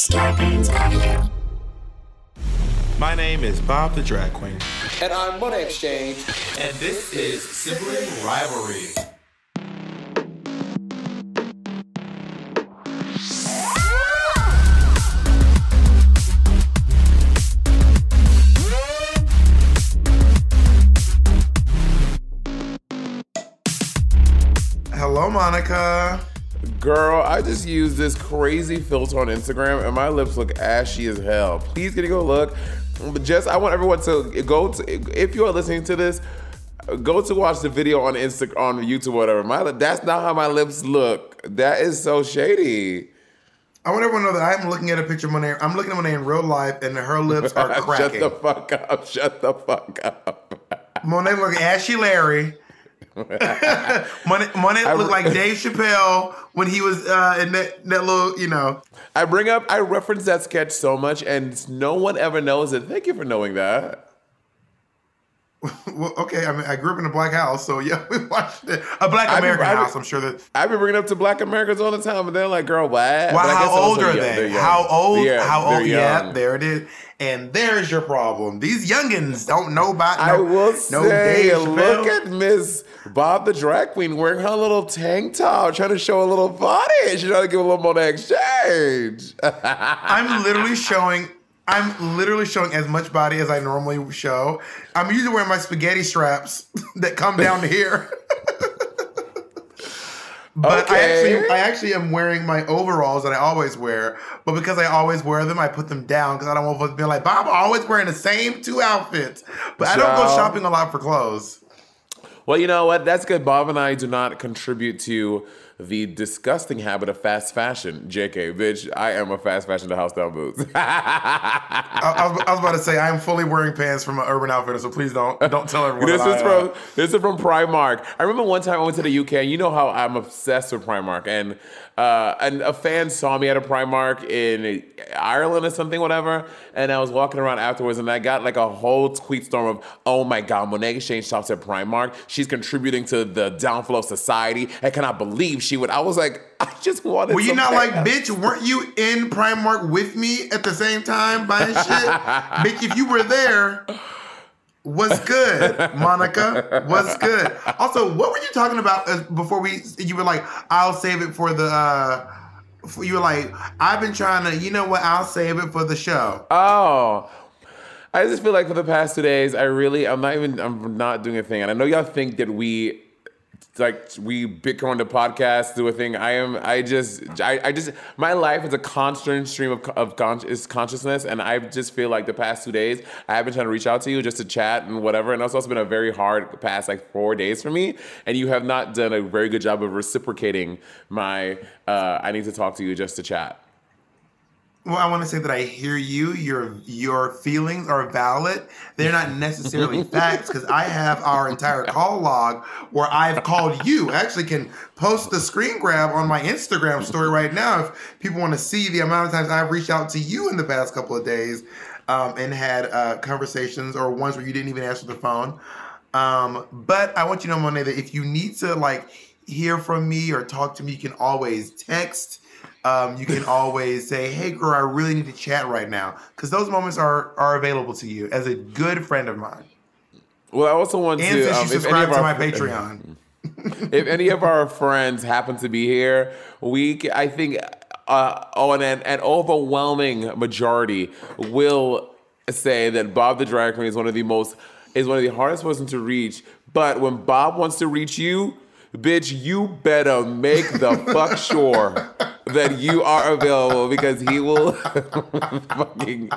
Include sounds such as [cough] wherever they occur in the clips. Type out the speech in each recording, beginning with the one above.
Scarpins Avenue. My name is Bob the Drag Queen. And I'm Monét X Change. And this is Sibling Rivalry. Hello, Monica. Girl, I just used this crazy filter on Instagram and my lips look ashy as hell. Please get a go look. But just I want everyone to go to if you are listening to this, go to watch the video on Insta on YouTube whatever. My that's not how my lips look. That is so shady. I want everyone to know that I'm looking at a picture of Monet. I'm looking at Monet in real life, and her lips are cracking. [laughs] Shut the fuck up. Shut the fuck up. Monet look ashy Larry. [laughs] Monet, Monet looked like Dave Chappelle when he was uh, in that, that little, you know. I bring up, I reference that sketch so much, and no one ever knows it. Thank you for knowing that. [laughs] well, okay. I mean, I grew up in a black house, so yeah, [laughs] we watched it. A black American been, house. I'm sure that I've been bringing up to black Americans all the time, but they're like, "Girl, what?" Well, how old are they? How old? how old? Yeah, there it is. And there's your problem. These youngins don't know about. No, I will no say, look at Miss Bob the drag queen wearing her little tank top, trying to show a little body. She's trying to give a little more exchange. [laughs] I'm literally showing I'm literally showing as much body as I normally show. I'm usually wearing my spaghetti straps [laughs] that come down to here. But okay. I actually I actually am wearing my overalls that I always wear. But because I always wear them, I put them down because I don't want folks to be like, Bob, I'm always wearing the same two outfits. But I don't go shopping a lot for clothes. Well, you know what? That's good. Bob and I do not contribute to the disgusting habit of fast fashion. JK, bitch, I am a fast fashion to house down boots. [laughs] I, I, was, I, was, about to say I am fully wearing pants from an Urban Outfitter, so please don't don't tell everyone. this is from this is from Primark. I remember one time I went to the UK, and you know how I'm obsessed with Primark, and uh, and a fan saw me at a Primark in Ireland or something, whatever. And I was walking around afterwards, and I got like a whole tweet storm of, "Oh my God, Monét X Change shops at Primark. She's contributing to the downfall of society. I cannot believe she would." I was like, [laughs] I just wanted. Were you not like, bitch? Weren't you in Primark with me at the same time buying shit, [laughs] bitch? If you were there. What's good, Monica? What's good? Also, what were you talking about before we? You were like, "I'll save it for the." uh for, You were like, "I've been trying to." You know what? I'll save it for the show. Oh, I just feel like for the past two days, I really, I'm not even, I'm not doing a thing, and I know y'all think that we like we Bitcoin the podcast do a thing. I am. I just. I, I just. My life is a constant stream of of con- is consciousness, and I just feel like the past two days I have been trying to reach out to you just to chat and whatever. And it's also been a very hard past like four days for me, and you have not done a very good job of reciprocating my. Uh, I need to talk to you just to chat. Well, I want to say that I hear you. Your your feelings are valid. They're not necessarily [laughs] facts because I have our entire call log where I've called you. I actually can post the screen grab on my Instagram story right now if people want to see the amount of times I've reached out to you in the past couple of days um, and had uh, conversations or ones where you didn't even answer the phone. Um, but I want you to know, Monet, that if you need to like hear from me or talk to me, you can always text um, you can always say, "Hey, girl, I really need to chat right now," because those moments are are available to you as a good friend of mine. Well, I also want and to um, subscribe to my [laughs] Patreon. if any of our friends happen to be here, we I think uh, oh, and an, an overwhelming majority will say that Bob the Drag Queen is one of the most is one of the hardest person to reach. But when Bob wants to reach you, bitch, you better make the [laughs] fuck sure that you are available because he will [laughs] fucking.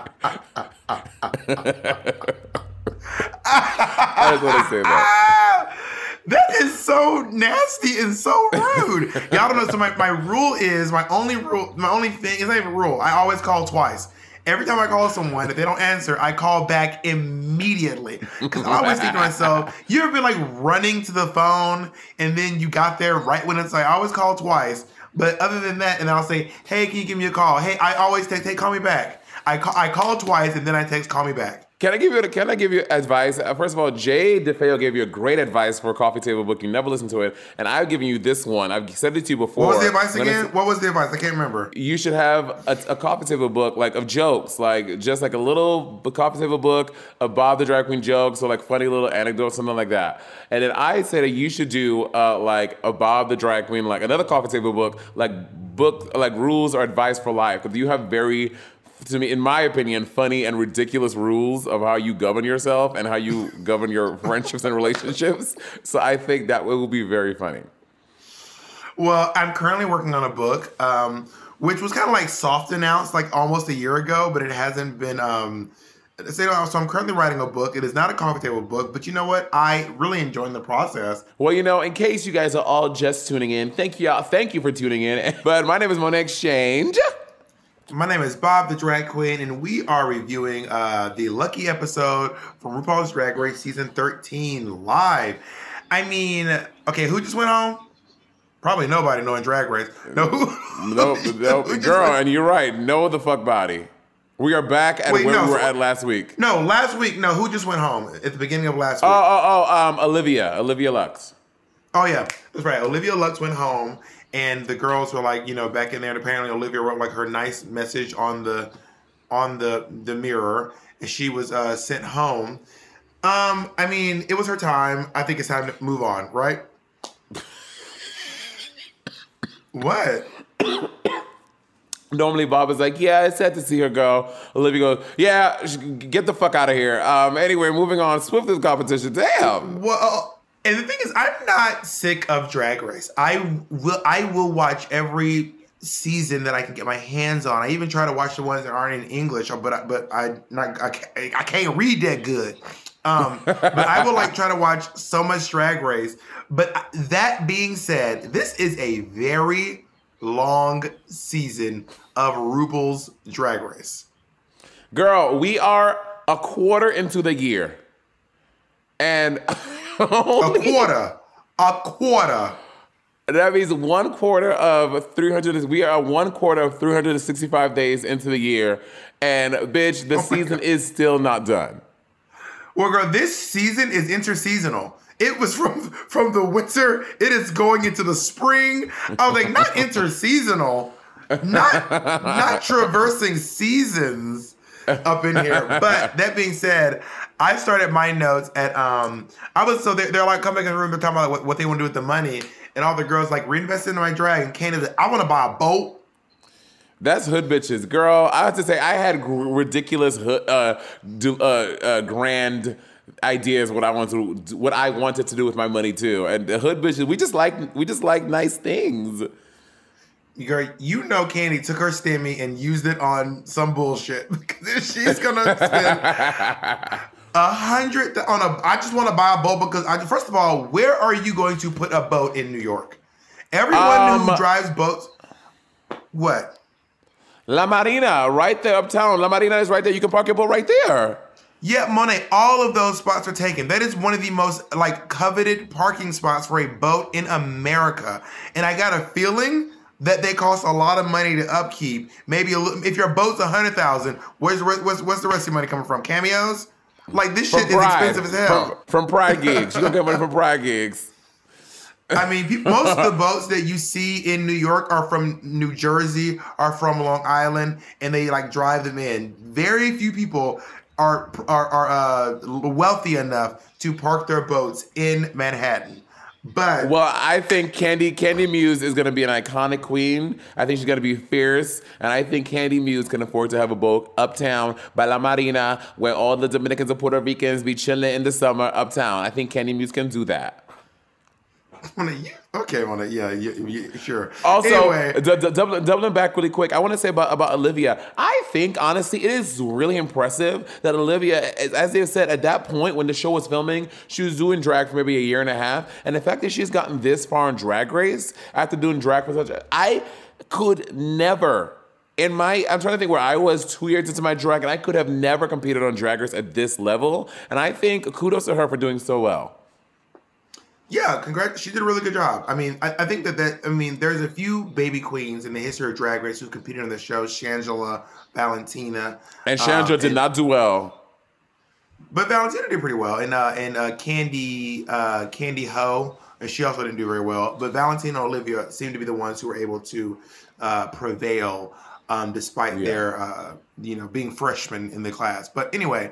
I just want to say that. [laughs] That is so nasty and so rude. Y'all don't know. So my, my rule is my only rule, my only thing is not even a rule. I always call twice. Every time I call someone, if they don't answer, I call back immediately. Because I always think to myself, [laughs] you ever been like running to the phone and then you got there right when it's like, I always call twice. But other than that, and I'll say, hey, can you give me a call? Hey, I always text, hey, call me back. I call, I call twice and then I text, call me back. Can I give you can I give you advice? Uh, First of all, Jay DeFeo gave you a great advice for a coffee table book. You never listened to it, and I've given you this one. I've said it to you before. What was the advice again? What was the advice? I can't remember. you should have a, a coffee table book like of jokes, like just like a little coffee table book of Bob the drag queen jokes, or like funny little anecdotes, something like that. And then I say that you should do uh, like a Bob the drag queen, like another coffee table book, like book like rules or advice for life. Because you have very, to me, in my opinion, funny and ridiculous rules of how you govern yourself and how you govern your [laughs] friendships and relationships. So I think that will be very funny. Well, I'm currently working on a book, um, which was kind of like soft announced like almost a year ago, but it hasn't been. Um, so so I'm currently writing a book. It is not a coffee table book, but you know what? I really enjoying the process. Well, you know, in case you guys are all just tuning in, thank you, all thank you for tuning in. [laughs] But my name is Monét X Change. My name is Bob the Drag Queen, and we are reviewing uh, the lucky episode from RuPaul's Drag Race season 13 live. I mean, okay, who just went home? Probably nobody knowing Drag Race. No, who? [laughs] [laughs] No, who no, girl, and you're right. No, the fuck body. We are back at Wait, where no, we were so- at last week. no, last week. No, who just went home at the beginning of last week? Oh, oh, oh, um, Olivia, Olivia Lux. Oh yeah, that's right. Olivia Lux went home, and the girls were like, you know, back in there. And apparently, Olivia wrote like her nice message on the on the the mirror, and she was uh, sent home. Um, I mean, it was her time. I think it's time to move on, right? what? Normally, Bob is like, yeah, it's sad to see her go. Olivia goes, yeah, get the fuck out of here. Um, anyway, moving on. Swiftest competition. Damn. Well, and the thing is, I'm not sick of Drag Race. I will. I will watch every season that I can get my hands on. I even try to watch the ones that aren't in English, but I, but I not I can't, I can't read that good. Um, [laughs] but I will like try to watch so much Drag Race. But that being said, this is a very long season of RuPaul's Drag Race. Girl, we are a quarter into the year. And [laughs] A quarter, a quarter. That means one quarter of 300. We are one quarter of 365 days into the year, and bitch, the oh my season God. is still not done. Well, girl, this season is interseasonal. It was from from the winter. It is going into the spring. I was like, not interseasonal, not not [laughs] traversing seasons up in here. But that being said, I started my notes at um. I was so they're, they're like coming in the room. They're talking about what, what they want to do with the money, and all the girls like reinvest into my drag. And Candace, I want to buy a boat. That's hood bitches, girl. I have to say, I had gr- ridiculous hood, uh, do, uh, uh, grand ideas what I wanted to, what I wanted to do with my money too. And the hood bitches, we just like, we just like nice things. Girl, you know Kandy took her stimmy and used it on some bullshit. [laughs] Because she's gonna spend [laughs] a hundred th- on a, I just want to buy a boat because I first of all, where are you going to put a boat in New York? Everyone who Um, drives boats, what? La Marina, right there uptown. La Marina is right there. You can park your boat right there. Yeah, Monet, all of those spots are taken. That is one of the most like coveted parking spots for a boat in America. And I got a feeling that they cost a lot of money to upkeep. Maybe a little, if your boat's a hundred thousand, where's what's, what's the rest of your money coming from? Cameos? Like this shit is expensive as hell. From, from Pride gigs. You gonna get money from Pride gigs. I mean, most of the boats that you see in New York are from New Jersey, are from Long Island, and they like drive them in. Very few people are are, are uh, wealthy enough to park their boats in Manhattan. But Well, I think Kandy Kandy Muse is gonna be an iconic queen. I think she's gonna be fierce, and I think Kandy Muse can afford to have a boat uptown by La Marina, where all the Dominicans and Puerto Ricans be chilling in the summer uptown. I think Kandy Muse can do that. [laughs] Wanna- okay, wanna, yeah, yeah, yeah, sure. Also, anyway, d- d- doubling, doubling back really quick, I want to say about, about Olivia. I think, honestly, it is really impressive that Olivia, as as they said, at that point when the show was filming, she was doing drag for maybe a year and a half. And the fact that she's gotten this far in Drag Race after doing drag for such a. I could never. In my, I'm trying to think where I was two years into my drag, and I could have never competed on Drag Race at this level. And I think kudos to her for doing so well. Yeah, congrats. She did a really good job. I mean, I, I think that that I mean, there's a few baby queens in the history of Drag Race who competed on the show: Shangela, Valentina, And uh, Chandra did and- not do well. But Valentina did pretty well, and uh, and uh, Kandy uh, Kandy Ho, and she also didn't do very well. But Valentina and Olivia seemed to be the ones who were able to uh, prevail, um, despite Yeah. their uh, you know being freshmen in the class. But anyway, uh,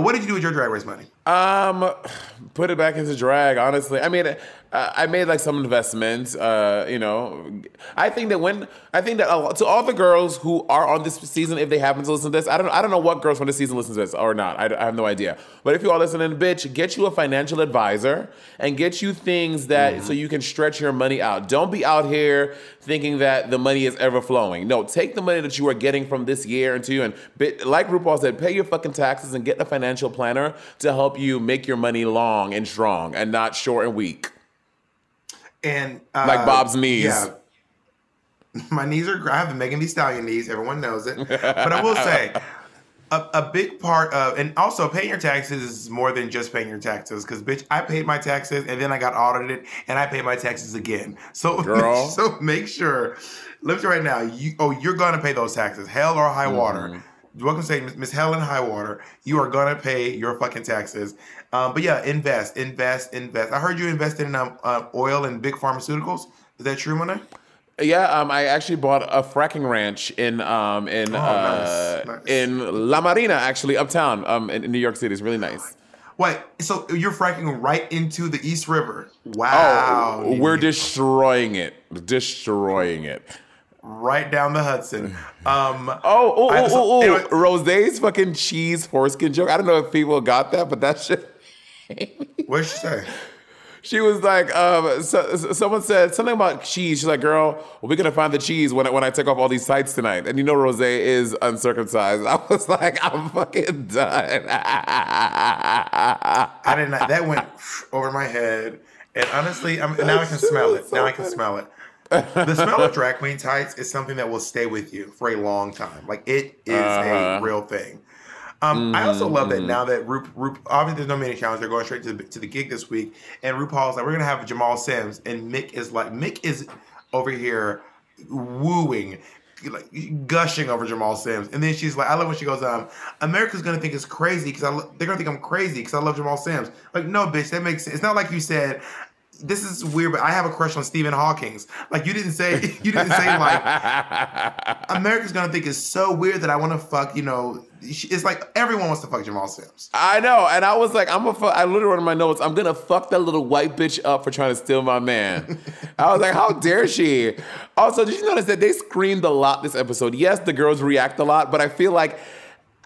what did you do with your drag race money? Um, [sighs] put it back into drag. Honestly, I mean, uh, I made like some investments. Uh, you know, I think that when I think that a lot- to all the girls who are on this season, if they happen to listen to this, I don't, I don't know what girls from this season listen to this or not. I, I have no idea. But if you are listening, bitch, get you a financial advisor and get you things that so you can stretch your money out. Don't be out here thinking that the money is ever flowing. No, take the money that you are getting from this year into you and bit, like RuPaul said, pay your fucking taxes and get a financial planner to help you make your money long and strong and not short and weak. And uh, Like Bob's knees. Yeah. [laughs] My knees are. I have the Megan Thee Stallion knees. Everyone knows it. But I will say, a, a big part of, and also paying your taxes is more than just paying your taxes. Because bitch, I paid my taxes and then I got audited and I paid my taxes again. [laughs] So, Girl. [laughs] so make sure. Let me right now. You oh, you're gonna pay those taxes, hell or high water. Mm-hmm. Welcome to say Miss Helen Highwater. You are gonna pay your fucking taxes. Um, but yeah, invest, invest, invest. I heard you invested in um, uh, oil and big pharmaceuticals. Is that true, Monet? Yeah, um, I actually bought a fracking ranch in um in Oh, uh, nice, nice. in La Marina, actually uptown, um in, in New York City. It's really nice. Wait, so you're fracking right into the East River? Wow. Oh, we're destroying it, destroying it. Right down the Hudson. [laughs] Um, Oh, oh, oh, so- oh, oh. Rose's fucking cheese foreskin joke. I don't know if people got that, but that shit. what did she say? She was like, um, so, so- someone said something about cheese. She's like, girl, we're gonna find the cheese when I, when I take off all these sites tonight. And you know, Rose is uncircumcised. [laughs] I was like, I'm fucking done. [laughs] I did not. That went over my head, and honestly, I'm, now I can smell it. Now I can smell it. The smell of [laughs] drag queen tights is something that will stay with you for a long time. Like it is Uh-huh. a real thing. Um, I also love that now that Ru, Ru, obviously there's no mini challenge. They're going straight to the, to the gig this week, and RuPaul's like, we're gonna have Jamal Sims, and Mick is like, Mick is over here wooing, like gushing over Jamal Sims, and then she's like, I love when she goes, um, America's gonna think it's crazy because I lo- they're gonna think I'm crazy because I love Jamal Sims. Like, no, bitch, that makes sense. It's not like you said. This is weird, but I have a crush on Stephen Hawking's. Like you didn't say, [laughs] you didn't say like [laughs] America's gonna think it's so weird that I want to fuck. You know, it's like everyone wants to fuck Jamal Sims. I know, and I was like, I'm a. Fu- I literally wrote in my notes, I'm gonna fuck that little white bitch up for trying to steal my man. I was like, how dare she? Also, did you notice that they screamed a lot this episode? Yes, the girls react a lot, but I feel like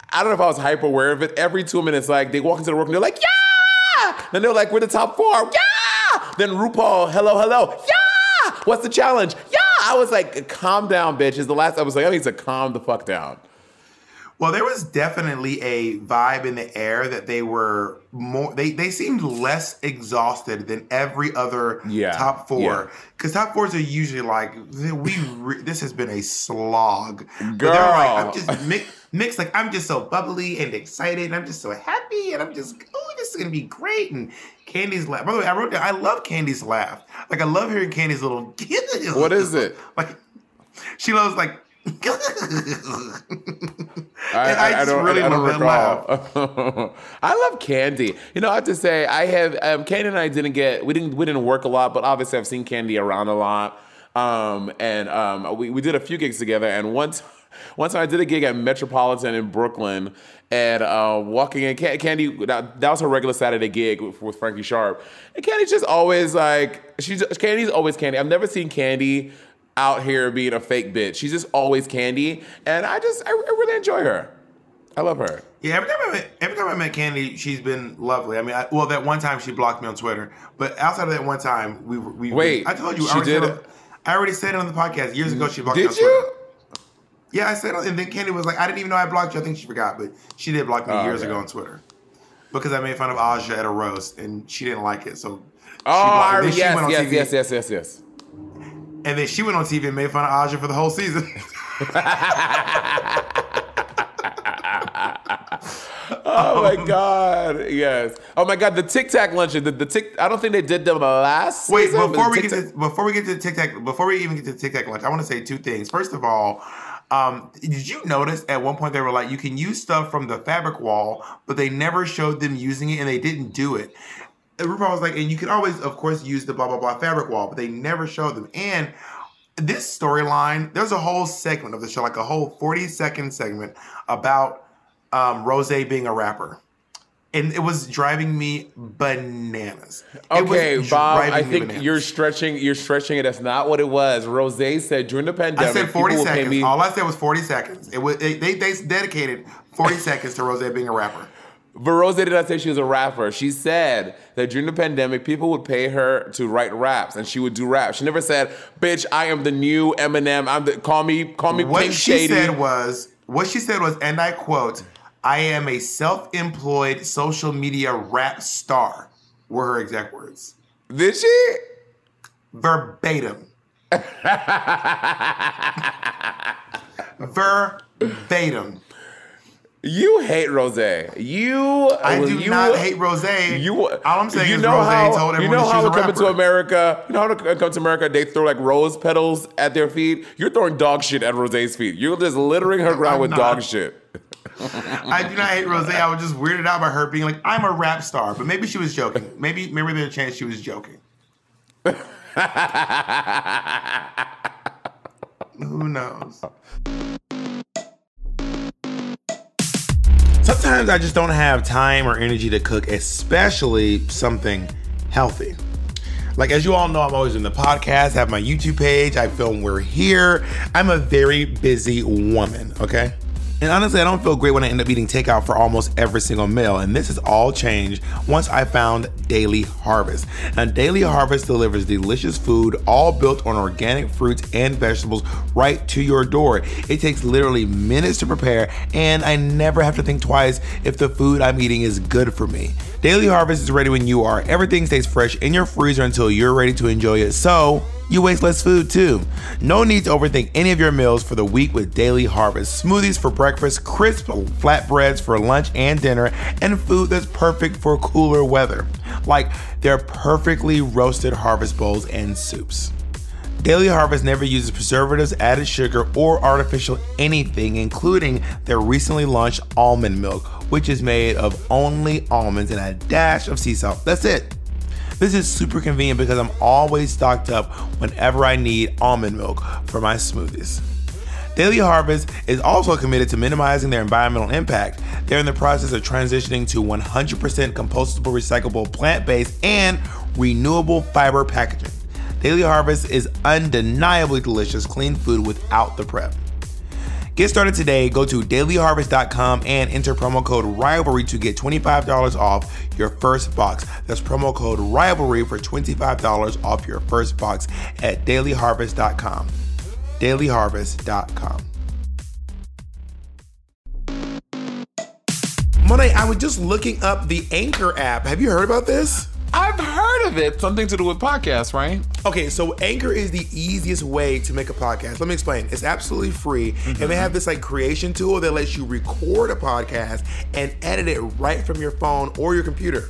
I don't know if I was hyper aware of it. Every two minutes, like they walk into the room and they're like, yeah, and they're like, we're the top four, yeah. Then RuPaul, hello, hello, yeah. What's the challenge? Yeah. I was like, calm down, bitch. Is the last episode. I need to calm the fuck down. Well, there was definitely a vibe in the air that they were more. They they seemed less exhausted than every other Yeah, top four. yeah. Because top fours are usually like we. Re- this has been a slog. But Girl. they're like, I'm just mix. Like I'm just so bubbly and excited, and I'm just so happy, and I'm just oh, this is gonna be great. And Kandy's laugh. By the way, I wrote down. I love Kandy's laugh. Like I love hearing Kandy's little. [laughs] What is it? Like she loves like. I, [laughs] And I just really I don't recall. [laughs] I love Kandy. You know, I have to say, I have um, Kandy and I didn't get we didn't we didn't work a lot, but obviously I've seen Kandy around a lot. Um, and um, we we did a few gigs together, and once. One time I did a gig at Metropolitan in Brooklyn, and uh, walking in, Kandy, that, that was her regular Saturday gig with, with Frankie Sharp. And Kandy's just always like, she's Kandy's always Kandy. I've never seen Kandy out here being a fake bitch. She's just always Kandy, and I just, I, I really enjoy her. I love her. Yeah, every time I met, every time I met Kandy, she's been lovely. I mean, I, well, that one time she blocked me on Twitter, but outside of that one time, we were- we Wait, I told you, she I already did said I already said it on the podcast years ago. She blocked me on Did Twitter. Yeah, I said, and then Kandy was like, I didn't even know I blocked you. I think she forgot, but she did block me Oh, years okay. ago on Twitter because I made fun of Aja at a roast, and she didn't like it. So, she Oh, blocked me. I, she yes, went on yes, TV, yes, yes, yes, yes. and then she went on TV and made fun of Aja for the whole season. [laughs] Oh [laughs] my god, yes. Oh my god, the Tic Tac luncheon. The, the Tic. I don't think they did them last. Wait, season, before we get to before we get to the Tic Tac, before we even get to the Tic Tac lunch, I want to say two things. First of all, Um, did you notice at one point they were like, you can use stuff from the fabric wall, but they never showed them using it and they didn't do it. And RuPaul was like, and you can always, of course, use the blah blah blah fabric wall, but they never showed them. And this storyline, there's a whole segment of the show, like a whole 40 second segment about um, Rose being a rapper. And it was driving me bananas. It Okay, Bob. I think bananas. you're stretching. You're stretching it. That's not what it was. Rose said during the pandemic, I said 40 people will pay seconds. me. All I said was 40 seconds. It was they, they, they dedicated 40 seconds to Rose being a rapper. But Rose did not say she was a rapper. She said that during the pandemic, people would pay her to write raps, and she would do raps. She never said, "Bitch, I am the new Eminem. I'm the call me call me What Pink she Shady." said was, what she said was, and I quote, I am a self-employed social media rap star, were her exact words. Did she? Verbatim. [laughs] Verbatim. You hate Rose. You. I do you, not hate Rose. You. all I'm saying you is know Rose how, told You everyone know that she how when coming to. America. You know how to come to America, they throw like rose petals at their feet. You're throwing dog shit at Rose's feet. You're just littering her ground I'm with not. dog shit. I do not hate Rose. I was just weirded out by her being like, I'm a rap star. But maybe she was joking. Maybe maybe there's a chance she was joking. [laughs] Who knows? Sometimes I just don't have time or energy to cook, especially something healthy. Like, as you all know, I'm always in the podcast, have my YouTube page, I film We're Here. I'm a very busy woman, okay? And honestly, I don't feel great when I end up eating takeout for almost every single meal. And this has all changed once I found Daily Harvest. Now, Daily Harvest delivers delicious food, all built on organic fruits and vegetables, right to your door. It takes literally minutes to prepare, and I never have to think twice if the food I'm eating is good for me. Daily Harvest is ready when you are. Everything stays fresh in your freezer until you're ready to enjoy it. So, you waste less food too. No need to overthink any of your meals for the week with Daily Harvest. Smoothies for breakfast, crisp flatbreads for lunch and dinner, and food that's perfect for cooler weather. Like their perfectly roasted harvest bowls and soups. Daily Harvest never uses preservatives, added sugar, or artificial anything, including their recently launched almond milk, which is made of only almonds and a dash of sea salt. That's it. This is super convenient because I'm always stocked up whenever I need almond milk for my smoothies. Daily Harvest is also committed to minimizing their environmental impact. They're in the process of transitioning to 100% compostable, recyclable, plant based, and renewable fiber packaging. Daily Harvest is undeniably delicious, clean food without the prep. Get started today. Go to dailyharvest.com and enter promo code RIVALRY to get $25 off your first box. That's promo code RIVALRY for $25 off your first box at dailyharvest.com. Dailyharvest.com. Monet, I was just looking up the Anchor app. Have you heard about this? I've heard of it. Something to do with podcasts, right? Okay, so Anchor is the easiest way to make a podcast. Let me explain. It's absolutely free, and they mm-hmm. have this like creation tool that lets you record a podcast and edit it right from your phone or your computer.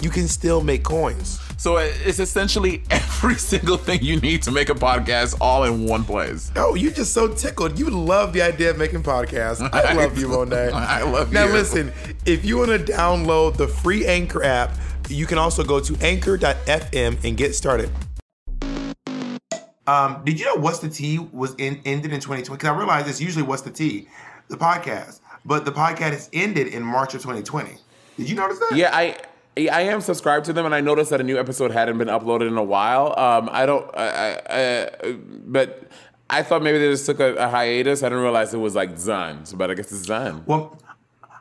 You can still make coins. So it's essentially [laughs] every single thing you need to make a podcast all in one place. Oh, you're just so tickled. You love the idea of making podcasts. I [laughs] love you, Monet. [laughs] I love now, you. Now, listen, if you want to download the free Anchor app, you can also go to anchor.fm and get started. Um, did you know What's the Tee was in, ended in 2020? Because I realized it's usually What's the Tee, the podcast. But the podcast is ended in March of 2020. Did you notice that? Yeah, I I am subscribed to them, and I noticed that a new episode hadn't been uploaded in a while. Um, I don't, I, I, I, but I thought maybe they just took a, a hiatus. I didn't realize it was like done. But I guess it's done. Well,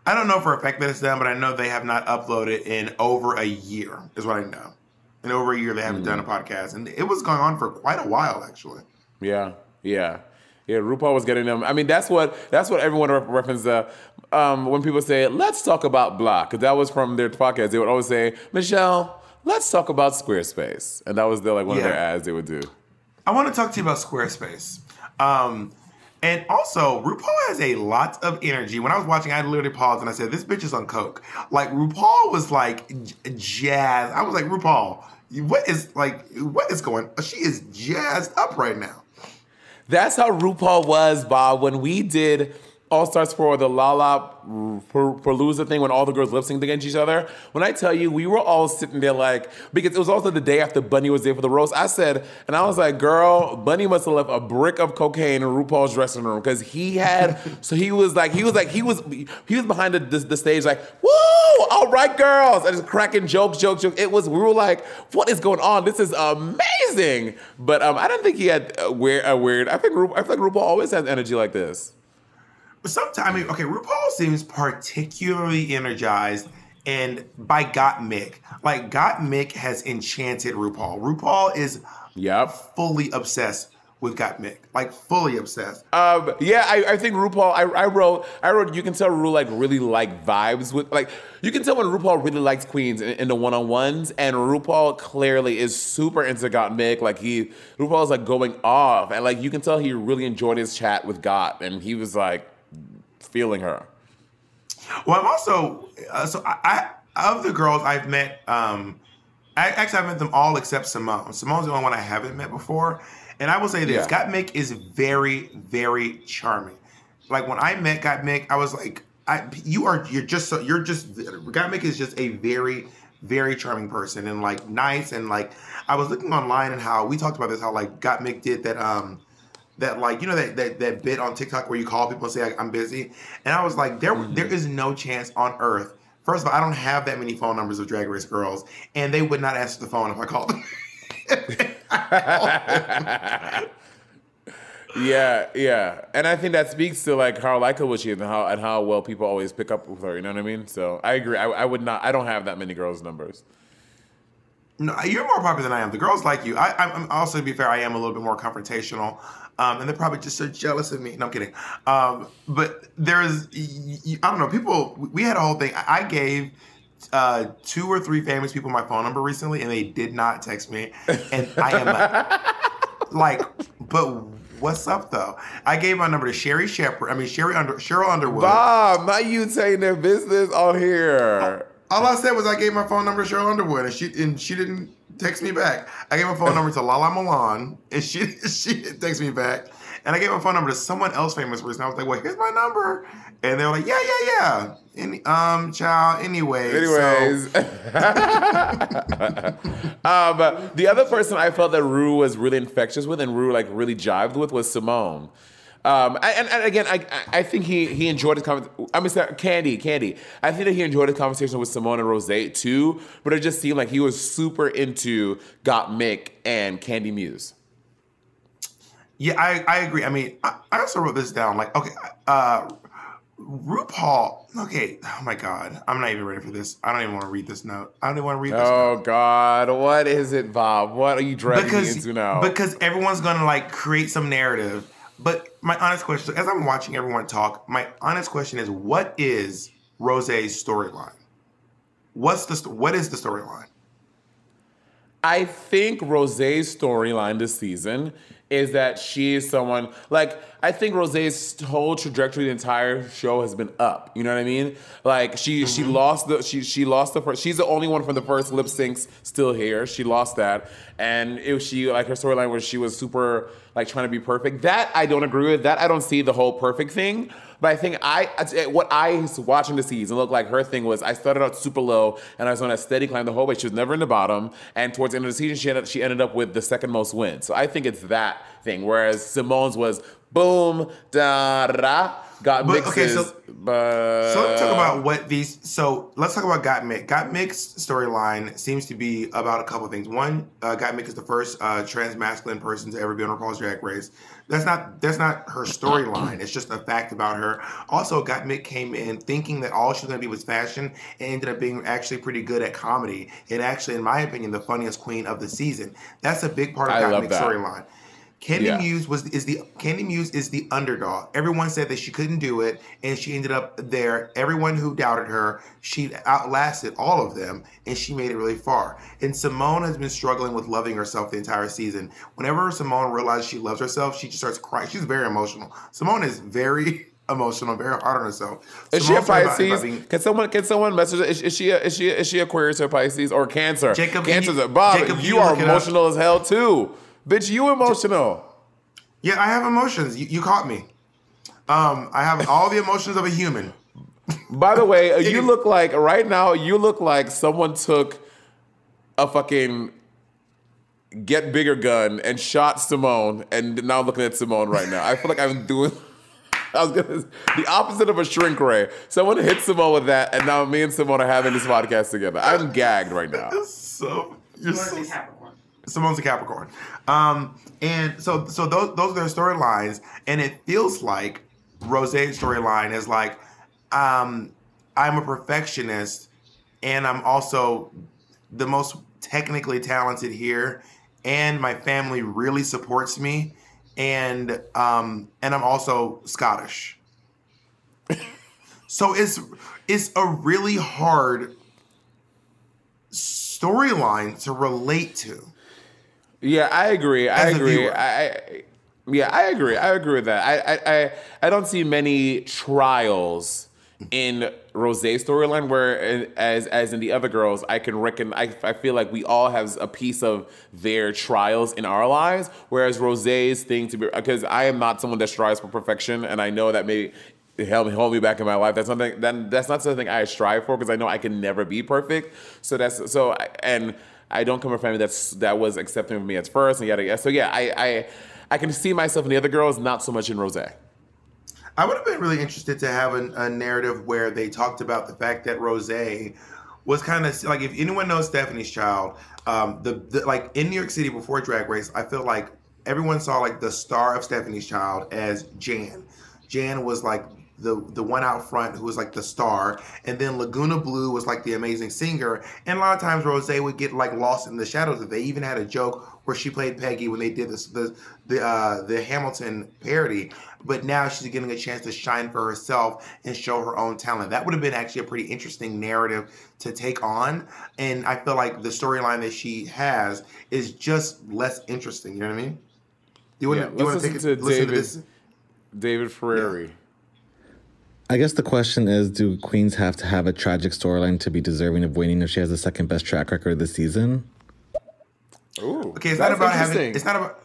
I don't know for a fact that it's done, but I know they have not uploaded in over a year, is what I know. In over a year, they haven't done a podcast. And it was going on for quite a while, actually. Yeah, yeah, yeah. RuPaul was getting them. I mean, that's what that's what everyone re- references. Uh, um, when people say, "Let's talk about blah," because that was from their podcast. They would always say, "Michelle, let's talk about Squarespace," and that was their like one of their ads they would do. I want to talk to you about Squarespace. Um, and also, RuPaul has a lot of energy. When I was watching, I literally paused and I said, "This bitch is on coke." Like RuPaul was like j- jazz. I was like, RuPaul, what is like what is going? She is jazzed up right now. That's how RuPaul was, Bob, when we did All Stars for the Lala Palooza thing when all the girls lip synced against each other. When I tell you, we were all sitting there like, because it was also the day after Bunny was there for the roast. I said, and I was like, girl, Bunny must have left a brick of cocaine in RuPaul's dressing room because he had, [laughs] so he was like, he was like, he was, he was behind the, the, the stage like, woo, all right, girls, and just cracking jokes, jokes, jokes. It was, we were like, what is going on? This is amazing. But um, I don't think he had a weird, a weird. I think Ru- I feel like RuPaul always has energy like this. But sometimes, okay, RuPaul seems particularly energized and by Gottmik. Like Gottmik has enchanted RuPaul. RuPaul is Yep. fully obsessed with Gottmik. Like fully obsessed. Um, yeah, I, I think RuPaul. I, I wrote. I wrote. You can tell Ru like really like vibes with like. You can tell when RuPaul really likes queens in, in the one on ones, and RuPaul clearly is super into Gottmik. Like he, RuPaul is like going off, and like you can tell he really enjoyed his chat with Got, and he was like feeling her. Well, I'm also uh, so I, I of the girls I've met. Um, I, actually, I've met them all except Simone. Simone's the only one I haven't met before. And I will say this: Yeah. Gottmik is very, very charming. Like when I met Gottmik, I was like, I, "You are, you're just, so, you're just." Gottmik is just a very, very charming person and like nice and like. I was looking online and how we talked about this, how like Gottmik did that. Um, that like you know that, that that bit on TikTok where you call people and say like, I'm busy, and I was like, there there is no chance on earth. First of all, I don't have that many phone numbers of Drag Race girls, and they would not answer the phone if I called them. [laughs] Yeah, yeah, and I think that speaks to like how likable she is and how and how well people always pick up with her. You know what I mean? So I agree. I, I would not. I don't have that many girls' numbers. No, you're more popular than I am. The girls like you. I, I'm I'm also, to be fair, I am a little bit more confrontational, um, and they're probably just so jealous of me. No, I'm kidding. Um, but there's, I don't know. People, we had a whole thing. I gave uh, two or three famous people my phone number recently, and they did not text me. And I am [laughs] like, but what's up though? I gave my number to Sherri Shepherd. I mean Sherry Under Cheryl Underwood. Bob, not you saying their business on here. All I said was I gave my phone number to Cheryl Underwood, and she and she didn't text me back. I gave my phone number to Lala Milan, and she [laughs] she didn't text me back. And I gave my phone number to someone else famous person. I was like, "Well, here's my number," and they were like, "Yeah, yeah, yeah." Any, um, child. Anyway. so- Anyways, [laughs] [laughs] um, the other person I felt that Ru was really infectious with and Ru like really jived with was Simone. Um, and, and again, I, I think he he enjoyed his conversation. I mean, sorry, Kandy, Kandy. I think that he enjoyed his conversation with Simone and Rose too. But it just seemed like he was super into Gottmik and Kandy Muse. Yeah, I, I agree. I mean, I, I also wrote this down. Like, okay, uh, RuPaul. Okay, oh my God, I'm not even ready for this. I don't even want to read this note. I don't even want to read this. Oh God, what is it, Bob? What are you dragging me because into now? because everyone's gonna like create some narrative. But my honest question, as I'm watching everyone talk, my honest question is, what is Rose's storyline? What's the what is the storyline? I think Rose's storyline this season is that she is someone like I think Rose's whole trajectory the entire show has been up. You know what I mean? Like she she mm-hmm. lost the she she lost the first she's the only one from the first lip syncs still here. She lost that. And it was she like her storyline where she was super like trying to be perfect. That I don't agree with. That I don't see the whole perfect thing. But I think I what I was watching the season looked like her thing was I started out super low and I was on a steady climb the whole way. She was never in the bottom, and towards the end of the season, she ended, she ended up with the second most wins. So I think it's that thing. Whereas Simone's was boom da da got But, mixes, okay, so- but So let's talk about what these. So let's talk about Gottmik. Gottmik's storyline seems to be about a couple things. One, uh, Gottmik is the first uh, trans masculine person to ever be on RuPaul's Drag Race. That's not that's not her storyline. It's just a fact about her. Also, Gottmik came in thinking that all she was going to be was fashion, and ended up being actually pretty good at comedy. And actually, in my opinion, the funniest queen of the season. That's a big part of I Gottmik's that. storyline. Kandy Yeah. Muse was is the Kandy Muse is the underdog. Everyone said that she couldn't do it, and she ended up there. Everyone who doubted her, she outlasted all of them, and she made it really far. And Simone has been struggling with loving herself the entire season. Whenever Simone realizes she loves herself, she just starts crying. She's very emotional. Simone is very [laughs] emotional, very hard on herself. Is she a Simone's talking about- Pisces? being- Can someone can someone message? her? Is, is she a, is she is she Aquarius or Pisces or Cancer? Jacob, can Cancer's you- a Bob. Jacob, you you are emotional as hell too, bitch. You emotional. Yeah, I have emotions. You, you caught me. Um, I have all the emotions of a human. By the way, uh, you look like right now. You look like someone took a fucking get bigger gun and shot Simone, and now I'm looking at Simone right now. I feel like I'm doing. [laughs] I was gonna the opposite of a shrink ray. Someone hit Simone with that, and now me and Simone are having this podcast together. I'm gagged right now. So you're so Simone's a Capricorn. Um, and so so those those are their storylines, and it feels like Rose's storyline is like, um, I'm a perfectionist, and I'm also the most technically talented here, and my family really supports me, and um, and I'm also Scottish. so it's it's a really hard storyline to relate to. Yeah, I agree. I agree. I, I yeah, I agree. I agree with that. I I I, I don't see many trials in Rose's storyline where as as in the other girls, I can reckon I, I feel like we all have a piece of their trials in our lives. Whereas Rose's thing to be because I am not someone that strives for perfection and I know that maybe help me hold me back in my life. That's something that that's not something I strive for because I know I can never be perfect. So that's so and I don't come from a family that's that was accepting of me at first and yada yada. So yeah, I I I can see myself in the other girls, not so much in Rose. I would have been really interested to have a, a narrative where they talked about the fact that Rose was kind of like if anyone knows Stephanie's Child, um, the, the like in New York City before Drag Race, I feel like everyone saw like the star of Stephanie's Child as Jan. Jan was like the the one out front who was like the star, and then Lagoona Bloo was like the amazing singer. And a lot of times Rose would get like lost in the shadows. Of. They even had a joke where she played Peggy when they did this the the uh, the Hamilton parody. But now she's getting a chance to shine for herself and show her own talent. That would have been actually a pretty interesting narrative to take on. And I feel like the storyline that she has is just less interesting. You know what I mean? You Yeah, want you want take to it, listen to David this? David Ferrari. I guess the question is do queens have to have a tragic storyline to be deserving of winning if she has the second best track record this season? Ooh, Okay, it's not about having it's not about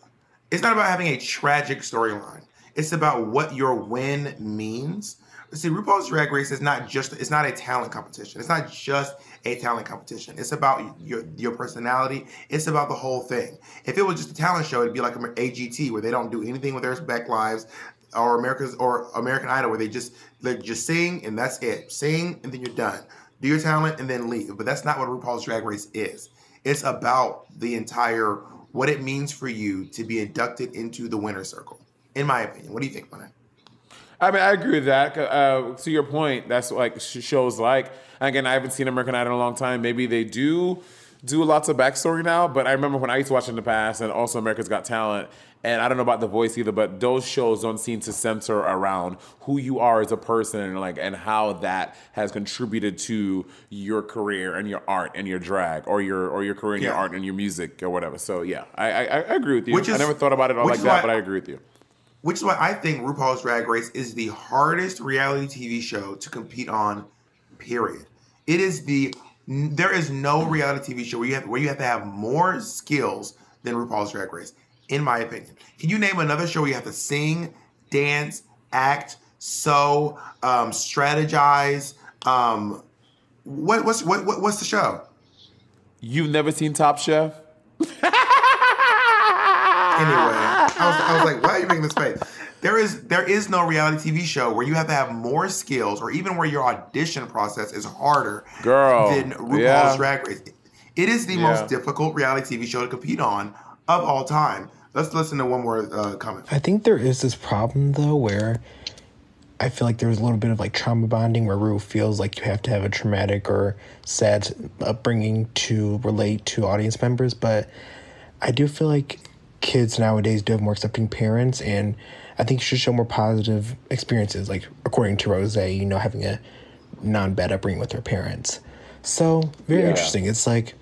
it's not about having a tragic storyline. It's about what your win means. See, RuPaul's Drag Race is not just it's not a talent competition. It's not just a talent competition. It's about your your personality. It's about the whole thing. If it was just a talent show, it'd be like an AGT where they don't do anything with their back lives, or America's or American Idol where they just they just sing and that's it. Sing and then you're done. Do your talent and then leave. But that's not what RuPaul's Drag Race is. It's about the entire what it means for you to be inducted into the winner circle. In my opinion, what do you think, Monet? I mean, I agree with that. Uh, to your point, that's like shows like. Again, I haven't seen American Idol in a long time. Maybe they do do lots of backstory now, but I remember when I used to watch in the past, and also America's Got Talent. And I don't know about The Voice either, but those shows don't seem to center around who you are as a person and like and how that has contributed to your career and your art and your drag or your or your career and your art and your music or whatever. So yeah, I I, I agree with you. Which I never thought about it all like that, why- but I agree with you. Which is why I think RuPaul's Drag Race is the hardest reality TV show to compete on. Period. It is the there is no reality TV show where you have where you have to have more skills than RuPaul's Drag Race, in my opinion. Can you name another show where you have to sing, dance, act, sew, um, strategize? Um, what what's what, what what's the show? You've never seen Top Chef? anyway, I was, I was like, why are you making this face? There is there is no reality TV show where you have to have more skills, or even where your audition process is harder Girl, than RuPaul's yeah. Drag Race. It is the Yeah. most difficult reality TV show to compete on of all time. Let's listen to one more uh, comment. I think there is this problem though where I feel like there's a little bit of like trauma bonding where Ru feels like you have to have a traumatic or sad upbringing to relate to audience members, but I do feel like kids nowadays do have more accepting parents, and I think you should show more positive experiences. Like according to Rose, you know, having a non-bad upbringing with her parents. So very Yeah. interesting. It's like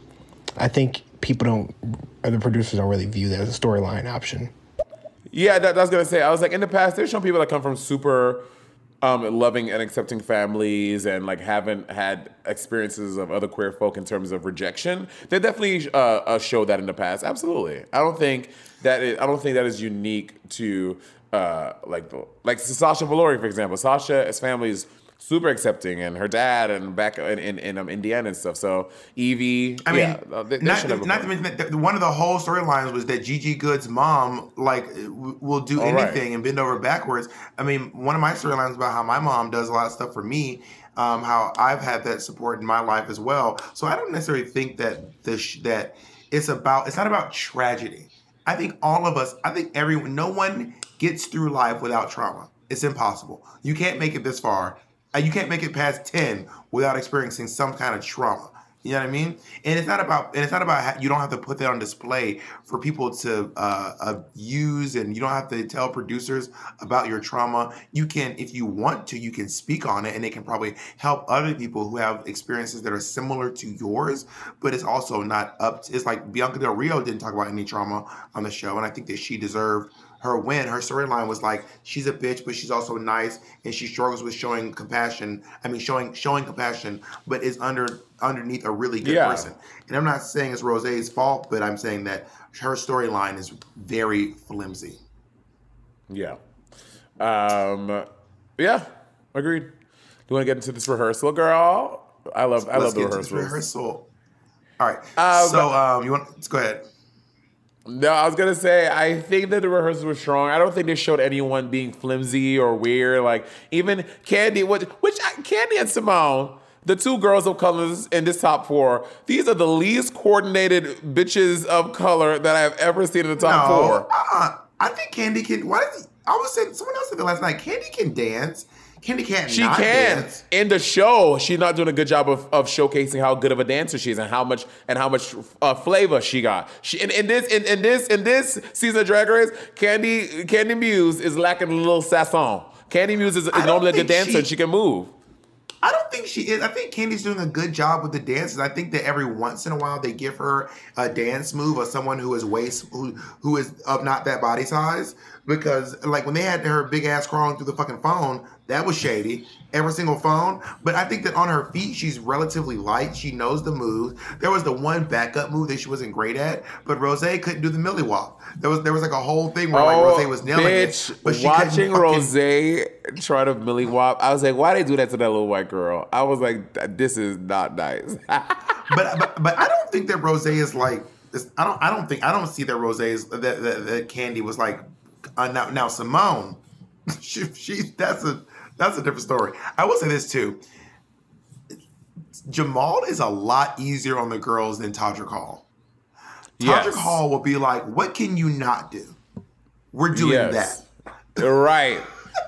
I think people don't, the producers don't really view that as a storyline option. Yeah, that, was gonna say. I was like, in the past, there's some people that come from super um, loving and accepting families, and like haven't had experiences of other queer folk in terms of rejection. They definitely uh, uh, showed that in the past. Absolutely, I don't think that I don't think that is unique to uh, like like Sasha Velour, for example. Sasha's family is super accepting, and her dad, and back in in, in um, Indiana and stuff. So Evie, I mean, yeah, uh, they- they not, to mention that one of the whole storylines was that Gigi Goode's mom like w- will do All right. anything and bend over backwards. I mean, one of my storylines about how my mom does a lot of stuff for me. Um, how I've had that support in my life as well. So I don't necessarily think that the sh- that it's about it's not about tragedy. I think all of us, I think everyone, no one gets through life without trauma. It's impossible. You can't make it this far. You can't make it past 10 without experiencing some kind of trauma. You know what I mean? And it's not about and it's not about you don't have to put that on display for people to uh, uh, use, and you don't have to tell producers about your trauma. You can, if you want to, you can speak on it, and it can probably help other people who have experiences that are similar to yours. But it's also not up. To, it's like Bianca Del Rio didn't talk about any trauma on the show, and I think that she deserved her win. Her storyline was like she's a bitch, but she's also nice, and she struggles with showing compassion. I mean, showing showing compassion, but is under underneath a really good Yeah. person. And I'm not saying it's Rose's fault, but I'm saying that her storyline is very flimsy. Yeah. Um, yeah, agreed. Do you want to get into this rehearsal, girl? I love I love Let's the get to this rehearsals. rehearsal. All right. Um, so um, you want? Let's go ahead. No, I was gonna say I think that the rehearsals were strong. I don't think they showed anyone being flimsy or weird. Like even Kandy, which, which uh, Kandy and Symone, the two girls of colors in this top four, these are the least coordinated bitches of color that I have ever seen in the top no, four. uh-uh. I think Kandy can. Why? Did, I was saying someone else said that last night. Kandy can dance. Kandy can't. She can. dance. In the show, she's not doing a good job of, of showcasing how good of a dancer she is and how much and how much uh, flavor she got. She in, in this in, in this in this season of Drag Race, Kandy Kandy Muse is lacking a little sazón. Kandy Muse is, is normally a good dancer she- and she can move. I don't think she is. I think Kandy's doing a good job with the dances. I think that every once in a while they give her a dance move of someone who is waist who who is of not that body size. Because like when they had her big ass crawling through the fucking phone, that was shady. Every single phone. But I think that on her feet she's relatively light. She knows the moves. There was the one backup move that she wasn't great at, but Rose couldn't do the millie walk. There was there was like a whole thing where like oh, Rose was nailing Oh, bitch, it, but she watching couldn't fucking- Rose try to millie wop, I was like, why they do that to that little white girl? I was like, this is not nice. [laughs] but, but but I don't think that Rose is like this- I don't I don't think I don't see that Rose is that, that, that Kandy was like uh, now now Symone [laughs] she, she that's a that's a different story. I will say this too. Jamal is a lot easier on the girls than Todrick Hall. Todrick Yes. Hall will be like, "What can you not do? We're doing Yes. that." right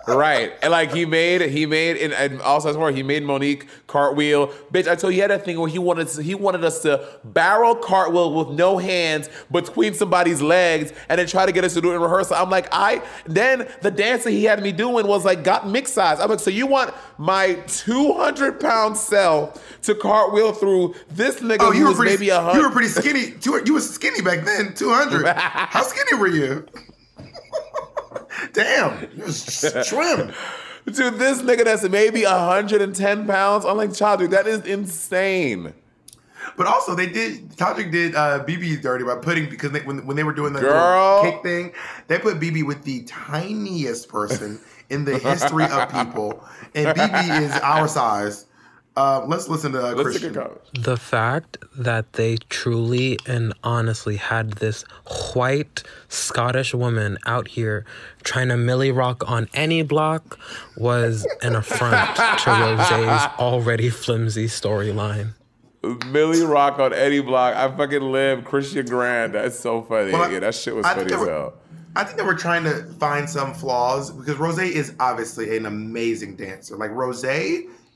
right and like he made he made and, and also as more he made monique cartwheel bitch i told you he had that thing where he wanted to, he wanted us to barrel cartwheel with no hands between somebody's legs and then try to get us to do it in rehearsal i'm like i then the dance that he had me doing was like got mixed size i'm like so you want my 200 pound self to cartwheel through this nigga Oh, who you were was pretty. maybe a hundred. you were pretty skinny. You were skinny back then. Two hundred. [laughs] How skinny were you? Damn, you was trim. [laughs] to this nigga that's maybe 110 pounds i'm like child dude that is insane But also, they did. Todrick did uh, BeBe dirty by putting because they, when when they were doing the Girl. cake thing, they put BeBe with the tiniest person in the history of people, and BeBe is our size. Uh, let's listen to uh, let's take a Christian. the fact that they truly and honestly had this white Scottish woman out here trying to millie rock on any block was an affront to Rose's already flimsy storyline. Millie Rock on any Block. I fucking live Christian Grand. That's so funny. Well, I- yeah, that shit was I funny as they were- hell. I think that we're trying to find some flaws because Rose is obviously an amazing dancer. Like Rose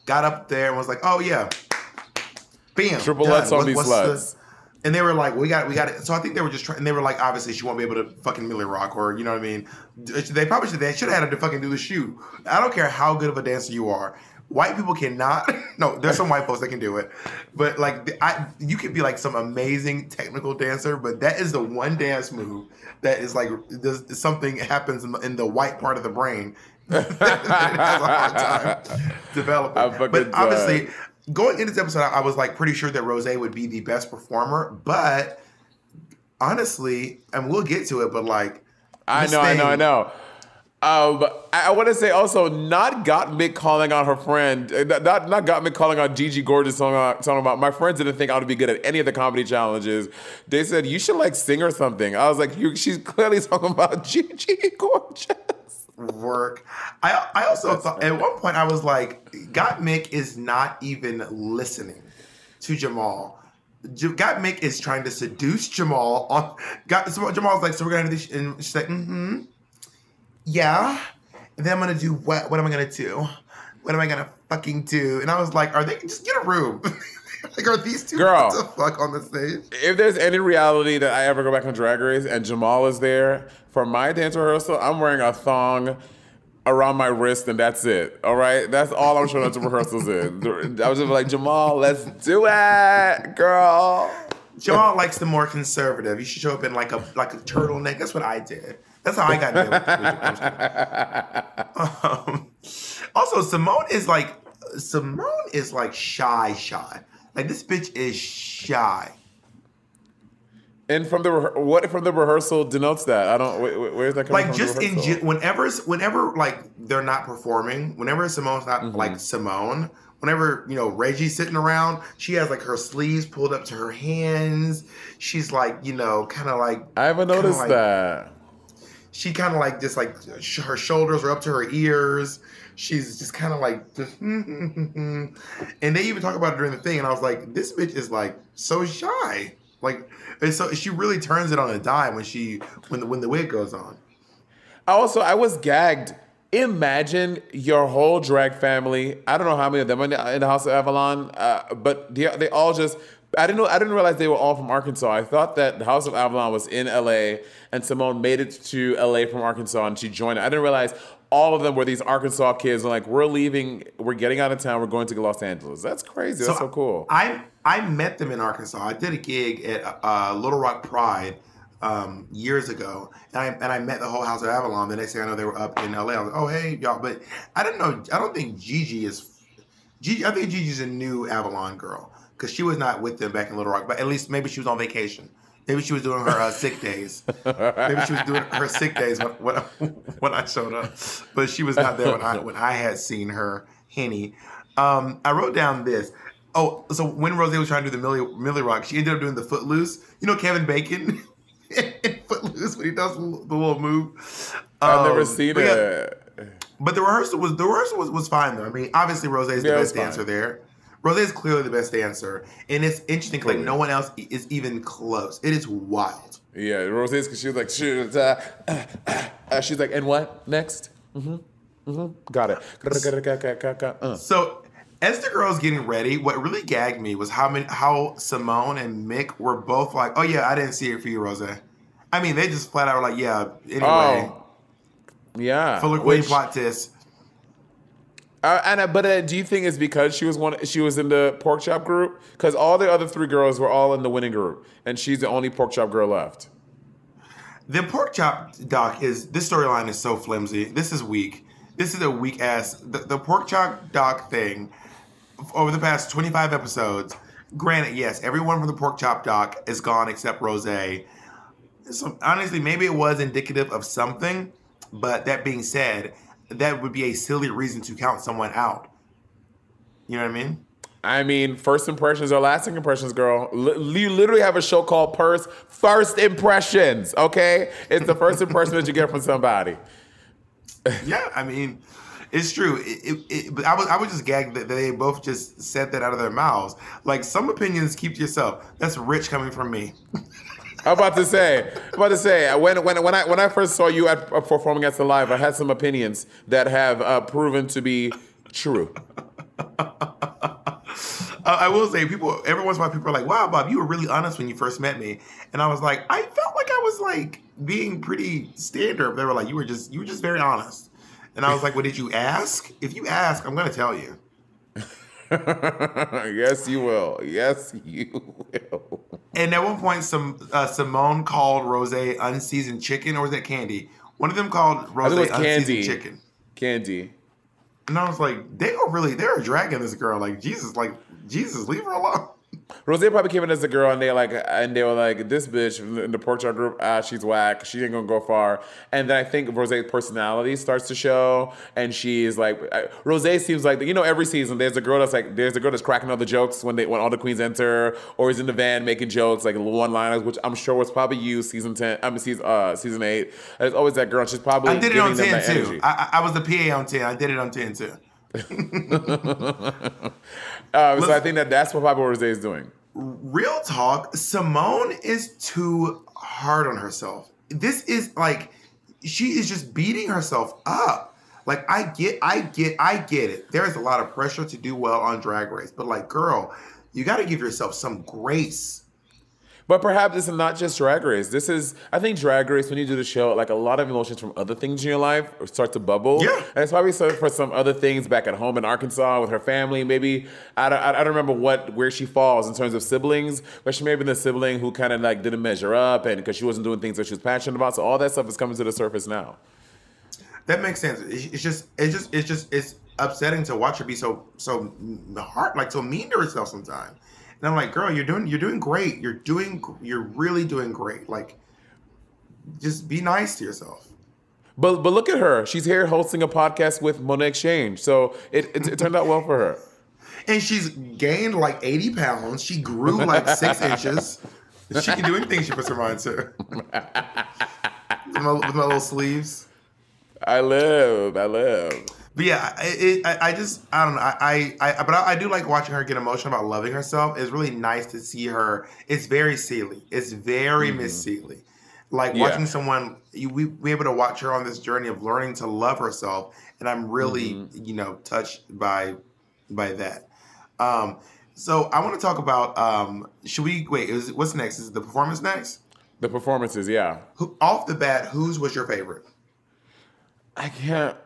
got up there and was like, "Oh yeah, bam, Triple done. X on What- these what's the- And they were like, "We got, we got it." So I think they were just trying. And they were like, "Obviously, she won't be able to fucking Millie Rock, or you know what I mean." They probably should. They should have had her to fucking do the shoe. I don't care how good of a dancer you are. White people cannot. [laughs] No, there's some white folks that can do it, but like I, you could be like some amazing technical dancer, but that is the one dance move that is like something happens in the, in the white part of the brain has a hard time developing. But obviously, going into this episode, I was like pretty sure that Rose would be the best performer, but honestly, and we'll get to it, but like I know, I know, I know. Um, I, I want to say also, not got Gottmik calling on her friend, uh, not not, Gottmik calling on Gigi Gorgeous talking about, talking about my friends didn't think I would be good at any of the comedy challenges. They said you should like sing or something. I was like, you, she's clearly talking about [laughs] Gigi Gorgeous. Work. I I also thought at one point I was like, Gottmik is not even listening to Jamal. J- Gottmik is trying to seduce Jamal on. Got so Jamal's like, so we're gonna do this, and she's like, mm-hmm, yeah. And then I'm gonna do what? What am I gonna do? What am I gonna fucking do? And I was like, are they just get a room? [laughs] like, are these two Girl. what the fuck on the stage? If there's any reality that I ever go back on Drag Race and Jamal is there for my dance rehearsal, I'm wearing a thong around my wrist and that's it. All right, that's all I'm showing up to rehearsals in. [laughs] I was just like, Jamal, let's do it, girl. Jamal likes the more conservative. You should show up in like a like a turtleneck. That's what I did. That's how I got there. [laughs] um, also, Symone is like Symone is like shy, shy. Like this bitch is shy. And from the rehe- what from the rehearsal denotes that? I don't. wh- wh- Where's that coming Like from? Like just in gen- whenever whenever like they're not performing, whenever Symone's not Mm-hmm. like Symone, whenever you know Reggie's sitting around, she has like her sleeves pulled up to her hands. She's like you know kind of like I haven't noticed like- that. she kind of like just like sh- her shoulders are up to her ears. She's just kind of like just, [laughs] and they even talk about it during the thing, and I was like, this bitch is like so shy, like, and so she really turns it on a dime when she when the when the wig goes on. Also, I was gagged. Imagine your whole drag family. I don't know how many of them in the, in the House of Avalon, uh, but they, they all just. I didn't know. I didn't realize they were all from Arkansas. I thought that the House of Avalon was in LA, and Symone made it to LA from Arkansas, and she joined. it. I didn't realize all of them were these Arkansas kids. And like, we're leaving. We're getting out of town. We're going to Los Angeles. That's crazy. That's so, cool. I I met them in Arkansas. I did a gig at uh, Little Rock Pride um, years ago, and I and I met the whole House of Avalon. The next thing I know, they were up in LA. I was like, oh hey y'all, but I don't know. I don't think Gigi is. Gigi, I think Gigi's a new Avalon girl because she was not with them back in Little Rock. But at least maybe she was on vacation. Maybe she was doing her uh, sick days. Maybe she was doing her sick days when, when, when I showed up, but she was not there when I [laughs] when I had seen her. Henny, um, I wrote down this. Oh, so when Rose was trying to do the Millie, Millie Rock, she ended up doing the Footloose. You know Kevin Bacon [laughs] in Footloose when he does the little move. I've never Um, seen but yeah, it. but the rehearsal was the rehearsal was, was fine though. I mean, obviously Rose is the best dancer there. Rose is clearly the best dancer, and it's interesting like no one else is even close. It is wild. Yeah, Rose's because she was like, shoot, uh, uh, uh, she's like, and what next? Mm-hmm, mm-hmm, got it. Uh. So as the girls getting ready, what really gagged me was how many how Symone and Mick were both like, "Oh yeah, I didn't see it for you, Rose." I mean, they just flat out were like, "Yeah." Anyway, Oh, yeah. fuller queen Which- plot twist. Uh, and but uh, do you think it's because she was one? She was in the pork chop group because all the other three girls were all in the winning group, and she's the only pork chop girl left. The pork chop doc is this storyline is so flimsy. This is weak. This is a weak ass. The, the pork chop doc thing over the past 25 episodes. Granted, yes, everyone from the pork chop doc is gone except Rose. So honestly, maybe it was indicative of something. But that being said, that would be a silly reason to count someone out. You know what I mean? I mean, first impressions are lasting impressions, girl. L- you literally have a show called Purse First Impressions. Okay, it's the first impression that you get from somebody. [laughs] Yeah, I mean, it's true. It, it, it, but I was I was just gagged that they both just said that out of their mouths. Like some opinions, keep to yourself. That's rich coming from me. [laughs] I'm about to say, I'm about to say, when when when I when I first saw you at uh, performing at the live, I had some opinions that have uh, proven to be true. I will say, people every once in a while, people are like, "Wow, Bob, you were really honest when you first met me," and I was like, I felt like I was like being pretty standard. They were like, "You were just, you were just very honest," and I was like, "Well, did you ask? If you ask, I'm going to tell you." [laughs] yes, you will. Yes, you will. And at one point, some uh, Symone called Rose unseasoned chicken, or was that Kandy? One of them called Rose unseasoned Kandy. chicken. Kandy. And I was like, they are really, they're dragging this girl. Like, Jesus, like, Jesus, leave her alone. Rose probably came in as a girl, and they like, and they were like, "This bitch in the pork chop group, ah, she's whack. She ain't gonna go far." And then I think Rose's personality starts to show, and she's like, I- Rose seems like you know every season there's a girl that's like, there's a girl that's cracking all the jokes when they when all the queens enter, or is in the van making jokes like one liners, which I'm sure was probably you season ten, I mean season uh season eight. There's always that girl. She's probably I did it on 10 too. I, I I was the PA on 10. I did it on 10 too. [laughs] Um, so I think that that's what Papa Rose is doing. Real talk, Symone is too hard on herself. This is like, she is just beating herself up. Like, I get, I get, I get it. There is a lot of pressure to do well on Drag Race, but like, girl, you got to give yourself some grace. But perhaps this is not just Drag Race. This is, I think, Drag Race. When you do the show, like a lot of emotions from other things in your life start to bubble. Yeah. and it's probably so for some other things back at home in Arkansas with her family. Maybe I don't, I don't remember what where she falls in terms of siblings, but she may have been the sibling who kind of like didn't measure up, and because she wasn't doing things that she was passionate about. So all that stuff is coming to the surface now. That makes sense. It's it's just, it's just, it's just, it's upsetting to watch her be so, so mm, hard, like so mean to herself sometimes. And I'm like, girl, you're doing, you're doing great. You're doing, you're really doing great. Like, just be nice to yourself. But but look at her. She's here hosting a podcast with Monét X Change. So it, it, it turned out well for her. [laughs] And she's gained like 80 pounds. She grew like six [laughs] inches. She can do anything she puts her mind to. [laughs] with, my, with my little sleeves. I live. I live. But yeah, I, it, I, I just I don't know. I, I, I but I, I do like watching her get emotional about loving herself. It's really nice to see her. It's very Celie. It's very Miss Celie. Like Yeah. watching someone, you, we we able to watch her on this journey of learning to love herself, and I'm really you know touched by by that. Um, so I want to talk about. Um, should we wait? Is what's next? Is the performance next? The performances, yeah. Who, off the bat, whose was your favorite? I can't.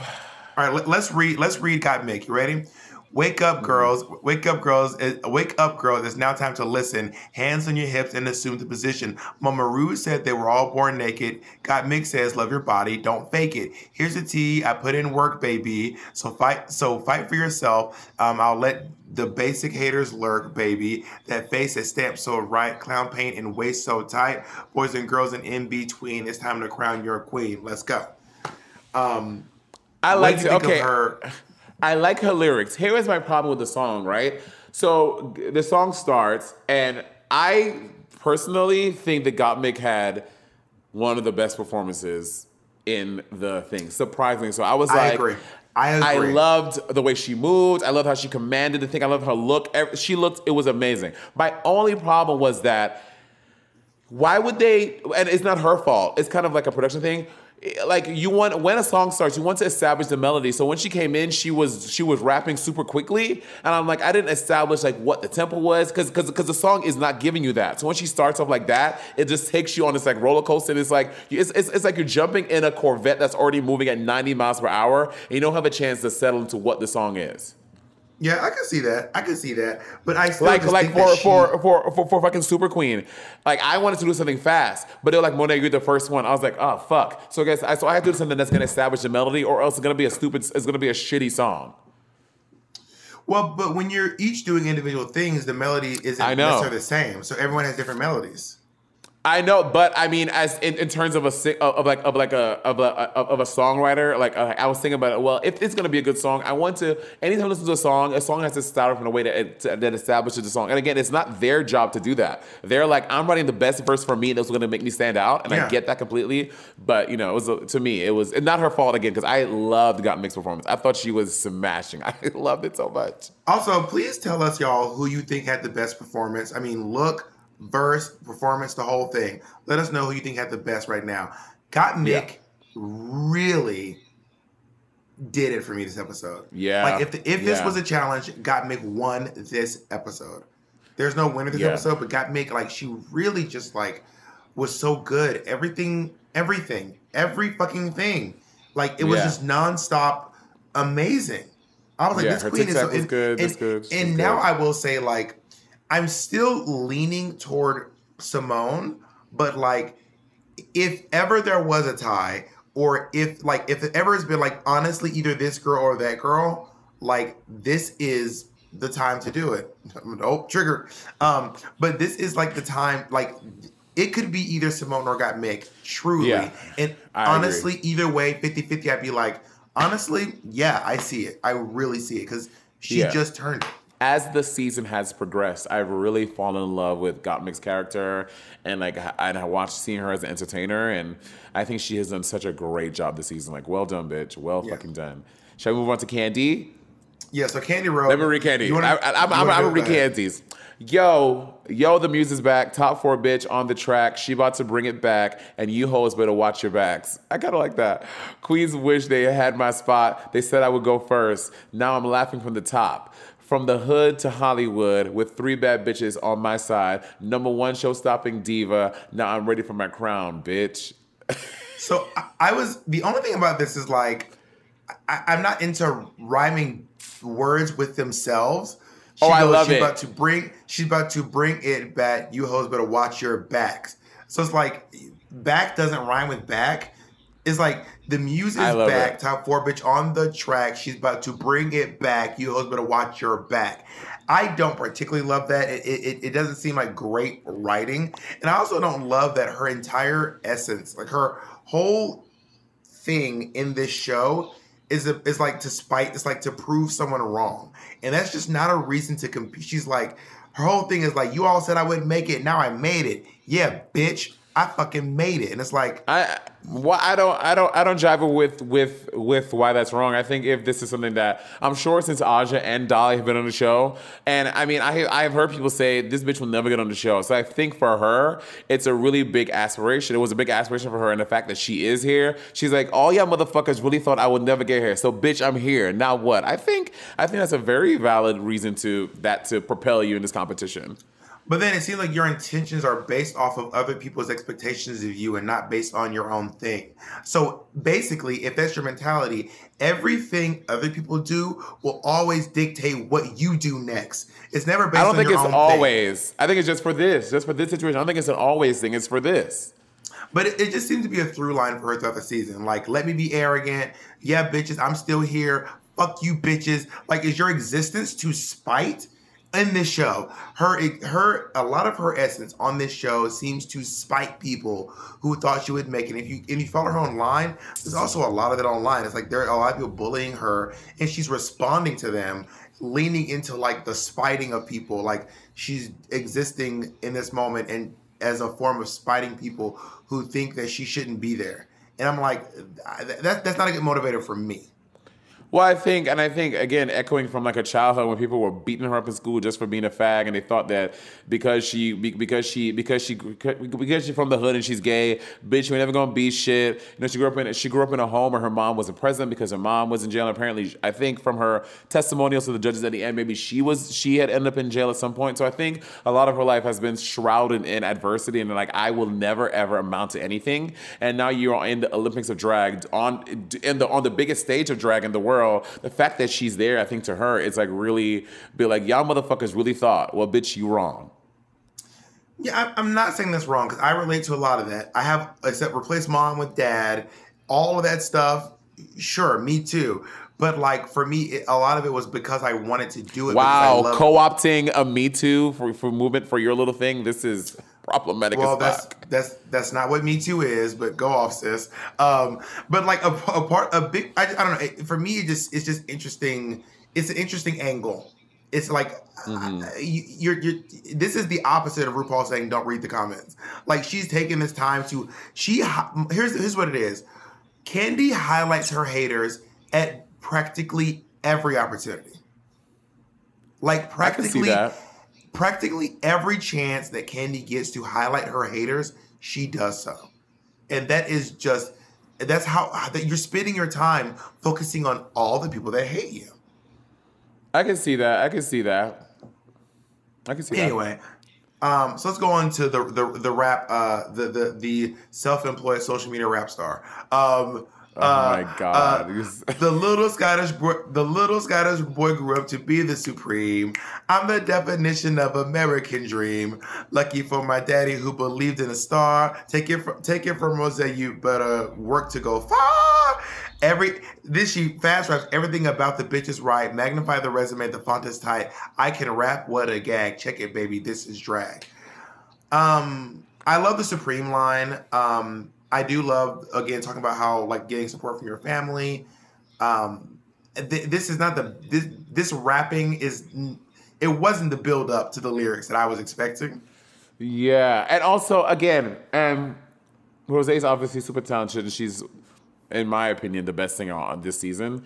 All right, let, us read. Let's read. Gottmik. You ready? Wake up, girls. Wake up, girls. Wake up, girls. It's now time to listen. Hands on your hips and assume the position. Mama Ru said they were all born naked. Gottmik says, love your body. Don't fake it. Here's the tea. I put in work, baby. So fight. So fight for yourself. Um, I'll let the basic haters lurk, baby. That face is stamped so right. Clown paint and waist so tight. Boys and girls and in between. It's time to crown your queen. Let's go. Um, I like to, okay. her? [laughs] I like her lyrics. Here is my problem with the song, right? So the song starts, and I personally think that Gottmik had one of the best performances in the thing. Surprisingly, so I was I like, agree. I I loved the way she moved. I loved how she commanded the thing. I loved her look. She looked. It was amazing. My only problem was that why would they and it's not her fault it's kind of like a production thing like you want when a song starts you want to establish the melody. So when she came in she was she was rapping super quickly. And i'm like i didn't establish like what the tempo was because because because the song is not giving you that. So when she starts off like that it just takes you on this like roller coaster. And it's like it's, it's, it's like you're jumping in a corvette that's already moving at 90 miles per hour. And you don't have a chance to settle into what the song is Yeah, I can see that. I can see that. But I still like just like for, she- for for for for fucking Super Queen. Like I wanted to do something fast, but they're like Monet, you're the first one. I was like, oh fuck. So I guess I so I had to do something that's gonna establish the melody, or else it's gonna be a stupid. It's gonna be a shitty song. Well, but when you're each doing individual things, the melody isn't necessarily the same. So everyone has different melodies. I know, but I mean, as in, in terms of a of like of like a of a of of a songwriter, like uh, I was thinking about it. Well, if it's gonna be a good song, I want to. Anytime I listen to a song, a song has to start off in a way that that establishes the song. And again, it's not their job to do that. They're like, I'm writing the best verse for me that's gonna make me stand out, and Yeah. I get that completely. But you know, it was a, to me, it was not her fault again because I loved Gottmik's performance. I thought she was smashing. [laughs] I loved it so much. Also, please tell us, y'all, who you think had the best performance. I mean, look, verse, performance, the whole thing. Let us know who you think had the best right now. Gottmik Yeah. really did it for me this episode. Yeah. Like if the, if this was a challenge, Gottmik won this episode. There's no winner this Yeah. episode, but Gottmik like she really just like was so good. Everything, everything, every fucking thing. Like it was Yeah. just nonstop amazing. I was like, Yeah, this queen is so and- good, And, was good, she and now. I will say, like, I'm still leaning toward Symone, but like if ever there was a tie, or if like if it ever has been like honestly either this girl or that girl, like this is the time to do it. [laughs] Oh, trigger. Um, but this is like the time, like it could be either Symone or Gottmik, truly. Yeah, and I agree. honestly, either way, 50-50, I'd be like, honestly, yeah, I see it. I really see it because she Yeah. just turned it. As the season has progressed, I've really fallen in love with Gottmik's character, and like I, I watched seeing her as an entertainer, and I think she has done such a great job this season. Like, well done, bitch. Well Yeah. fucking done. Shall we move on to Kandy? Yeah, so Kandy Road. Let me read Kandy. Wanna- I, I, I'm, I'm, read Kandy's. Yo, yo, the muse is back. Top four bitch on the track. She about to bring it back, and you hoes better watch your backs. I kind of like that. Queens wish they had my spot. They said I would go first. Now I'm laughing from the top. From the hood to Hollywood, with three bad bitches on my side. Number one show stopping diva. Now I'm ready for my crown, bitch. [laughs] So I, was the only thing about this is like I, I'm not into rhyming words with themselves. Oh, she Oh, I love she's it. about to bring she's about to bring it back. You hoes better watch your backs. So it's like back doesn't rhyme with back. It's like the muse is back, it. top four bitch on the track. She's about to bring it back. You hoes better watch your back. I don't particularly love that. It, it, it doesn't seem like great writing. And I also don't love that her entire essence, like her whole thing in this show is a, is like to spite, it's like to prove someone wrong. And that's just not a reason to compete. She's like, her whole thing is like, you all said I wouldn't make it. Now I made it. Yeah, bitch. I fucking made it. And it's like, I why I don't I don't I don't jive with with with why that's wrong. I think if this is something that I'm sure since Aja and Dolly have been on the show, and I mean I I have heard people say this bitch will never get on the show. So I think for her it's a really big aspiration. It was a big aspiration for her, and the fact that she is here, she's like, all y'all motherfuckers really thought I would never get here. So bitch, I'm here. Now what? I think I think that's a very valid reason to that to propel you in this competition. But then it seems like your intentions are based off of other people's expectations of you and not based on your own thing. So basically, if that's your mentality, everything other people do will always dictate what you do next. It's never based I don't think it's own thing. always. I think it's just for this, just for this situation. I don't think it's an always thing. It's for this. But it, it just seems to be a through line for her throughout the season. Like, let me be arrogant. Yeah, bitches, I'm still here. Fuck you, bitches. Like, is your existence to spite? In this show, her her a lot of her essence on this show seems to spite people who thought she would make it. If you if you follow her online, there's also a lot of it online. It's like there are a lot of people bullying her, and she's responding to them, leaning into like the spiting of people. Like she's existing in this moment and as a form of spiting people who think that she shouldn't be there. And I'm like, that, that's not a good motivator for me. Well, I think, and I think again, echoing from like a childhood when people were beating her up in school just for being a fag, and they thought that because she, because she, because she, because she's from the hood and she's gay, bitch, you ain't never gonna be shit. You know, she grew up in, she grew up in a home where her mom wasn't present because her mom was in jail. Apparently, I think from her testimonials to the judges at the end, maybe she was, she had ended up in jail at some point. So I think a lot of her life has been shrouded in adversity, and like I will never ever amount to anything. And now you're in the Olympics of drag on in the on the biggest stage of drag in the world. The fact that she's there, I think to her, it's like really be like y'all motherfuckers really thought, well, bitch, you wrong. Yeah, I'm not saying this wrong because I relate to a lot of that. I have, except replace mom with dad, all of that stuff. Sure, me too. But like for me, it, a lot of it was because I wanted to do it. Wow, co-opting a Me Too for, for movement for your little thing. This is problematic Well, as that's that's that's not what Me Too is, but go off, sis. Um, but like a, a part, a big, I, I don't know. It, for me, it just it's just interesting. It's an interesting angle. It's like Mm-hmm. uh, you, you're you're. This is the opposite of RuPaul saying don't read the comments. Like she's taking this time to she. Here's here's what it is. Kandy highlights her haters at practically every opportunity. Like I practically. Practically every chance that Kandy gets to highlight her haters, she does so. And that is just that's how that you're spending your time focusing on all the people that hate you. I can see that. I can see that. I can see that. Anyway, um, so let's go on to the the the rap uh the the the self-employed social media rap star. Um Oh uh, my God. uh, the little Scottish boy, the little Scottish boy grew up to be the supreme. I'm the definition of American dream. Lucky for my daddy who believed in a star. Take it from take it from Rose, you better work to go far. Every this she fast raps everything about the bitch is right. Magnify the resume, the font is tight. I can rap, what a gag. Check it, baby. This is drag. Um, I love the Supreme line. Um, I do love again talking about how like getting support from your family. Um, th- this is not the this this rapping is it wasn't the build up to the lyrics that I was expecting. Yeah, and also again, um, Rose's obviously super talented, and she's, in my opinion, the best singer on this season.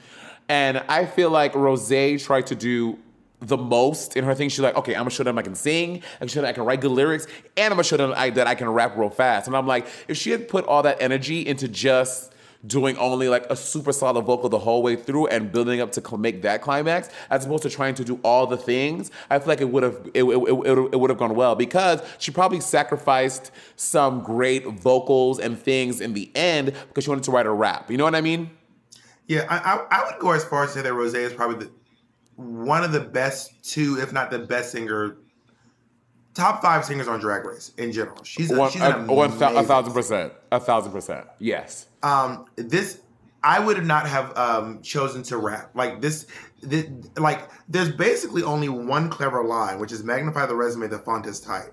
And I feel like Rose tried to do the most in her thing. She's like, okay, I'm gonna show them I can sing, I can show them I can write good lyrics, and I'm gonna show them I, that I can rap real fast. And I'm like, if she had put all that energy into just doing only like a super solid vocal the whole way through and building up to make that climax, as opposed to trying to do all the things, I feel like it would have it, it, it, it would have gone well because she probably sacrificed some great vocals and things in the end because she wanted to write a rap. You know what I mean? Yeah, I, I, I would go as far as to say that Rose is probably the, one of the best two, if not the best singer, top five singers on Drag Race in general. She's a, One, she's a, one thou- a thousand percent, a thousand percent. Yes. um this i would not have um chosen to rap like this, this like there's basically only one clever line which is magnify the resume the font is tight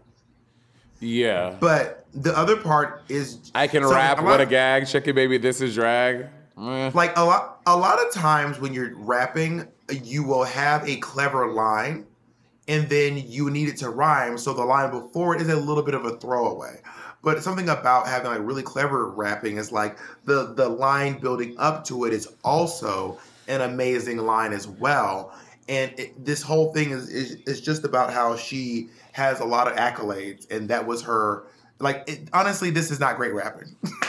Yeah. but the other part is I can so rap. what a gag. Check it, baby. This is drag. Eh. like a lot a lot of times when you're rapping you will have a clever line and then you need it to rhyme so the line before it is a little bit of a throwaway. But something about having like really clever rapping is like the the line building up to it is also an amazing line as well. And it, this whole thing is, is is just about how she has a lot of accolades and that was her like it, honestly this is not great rapping [laughs]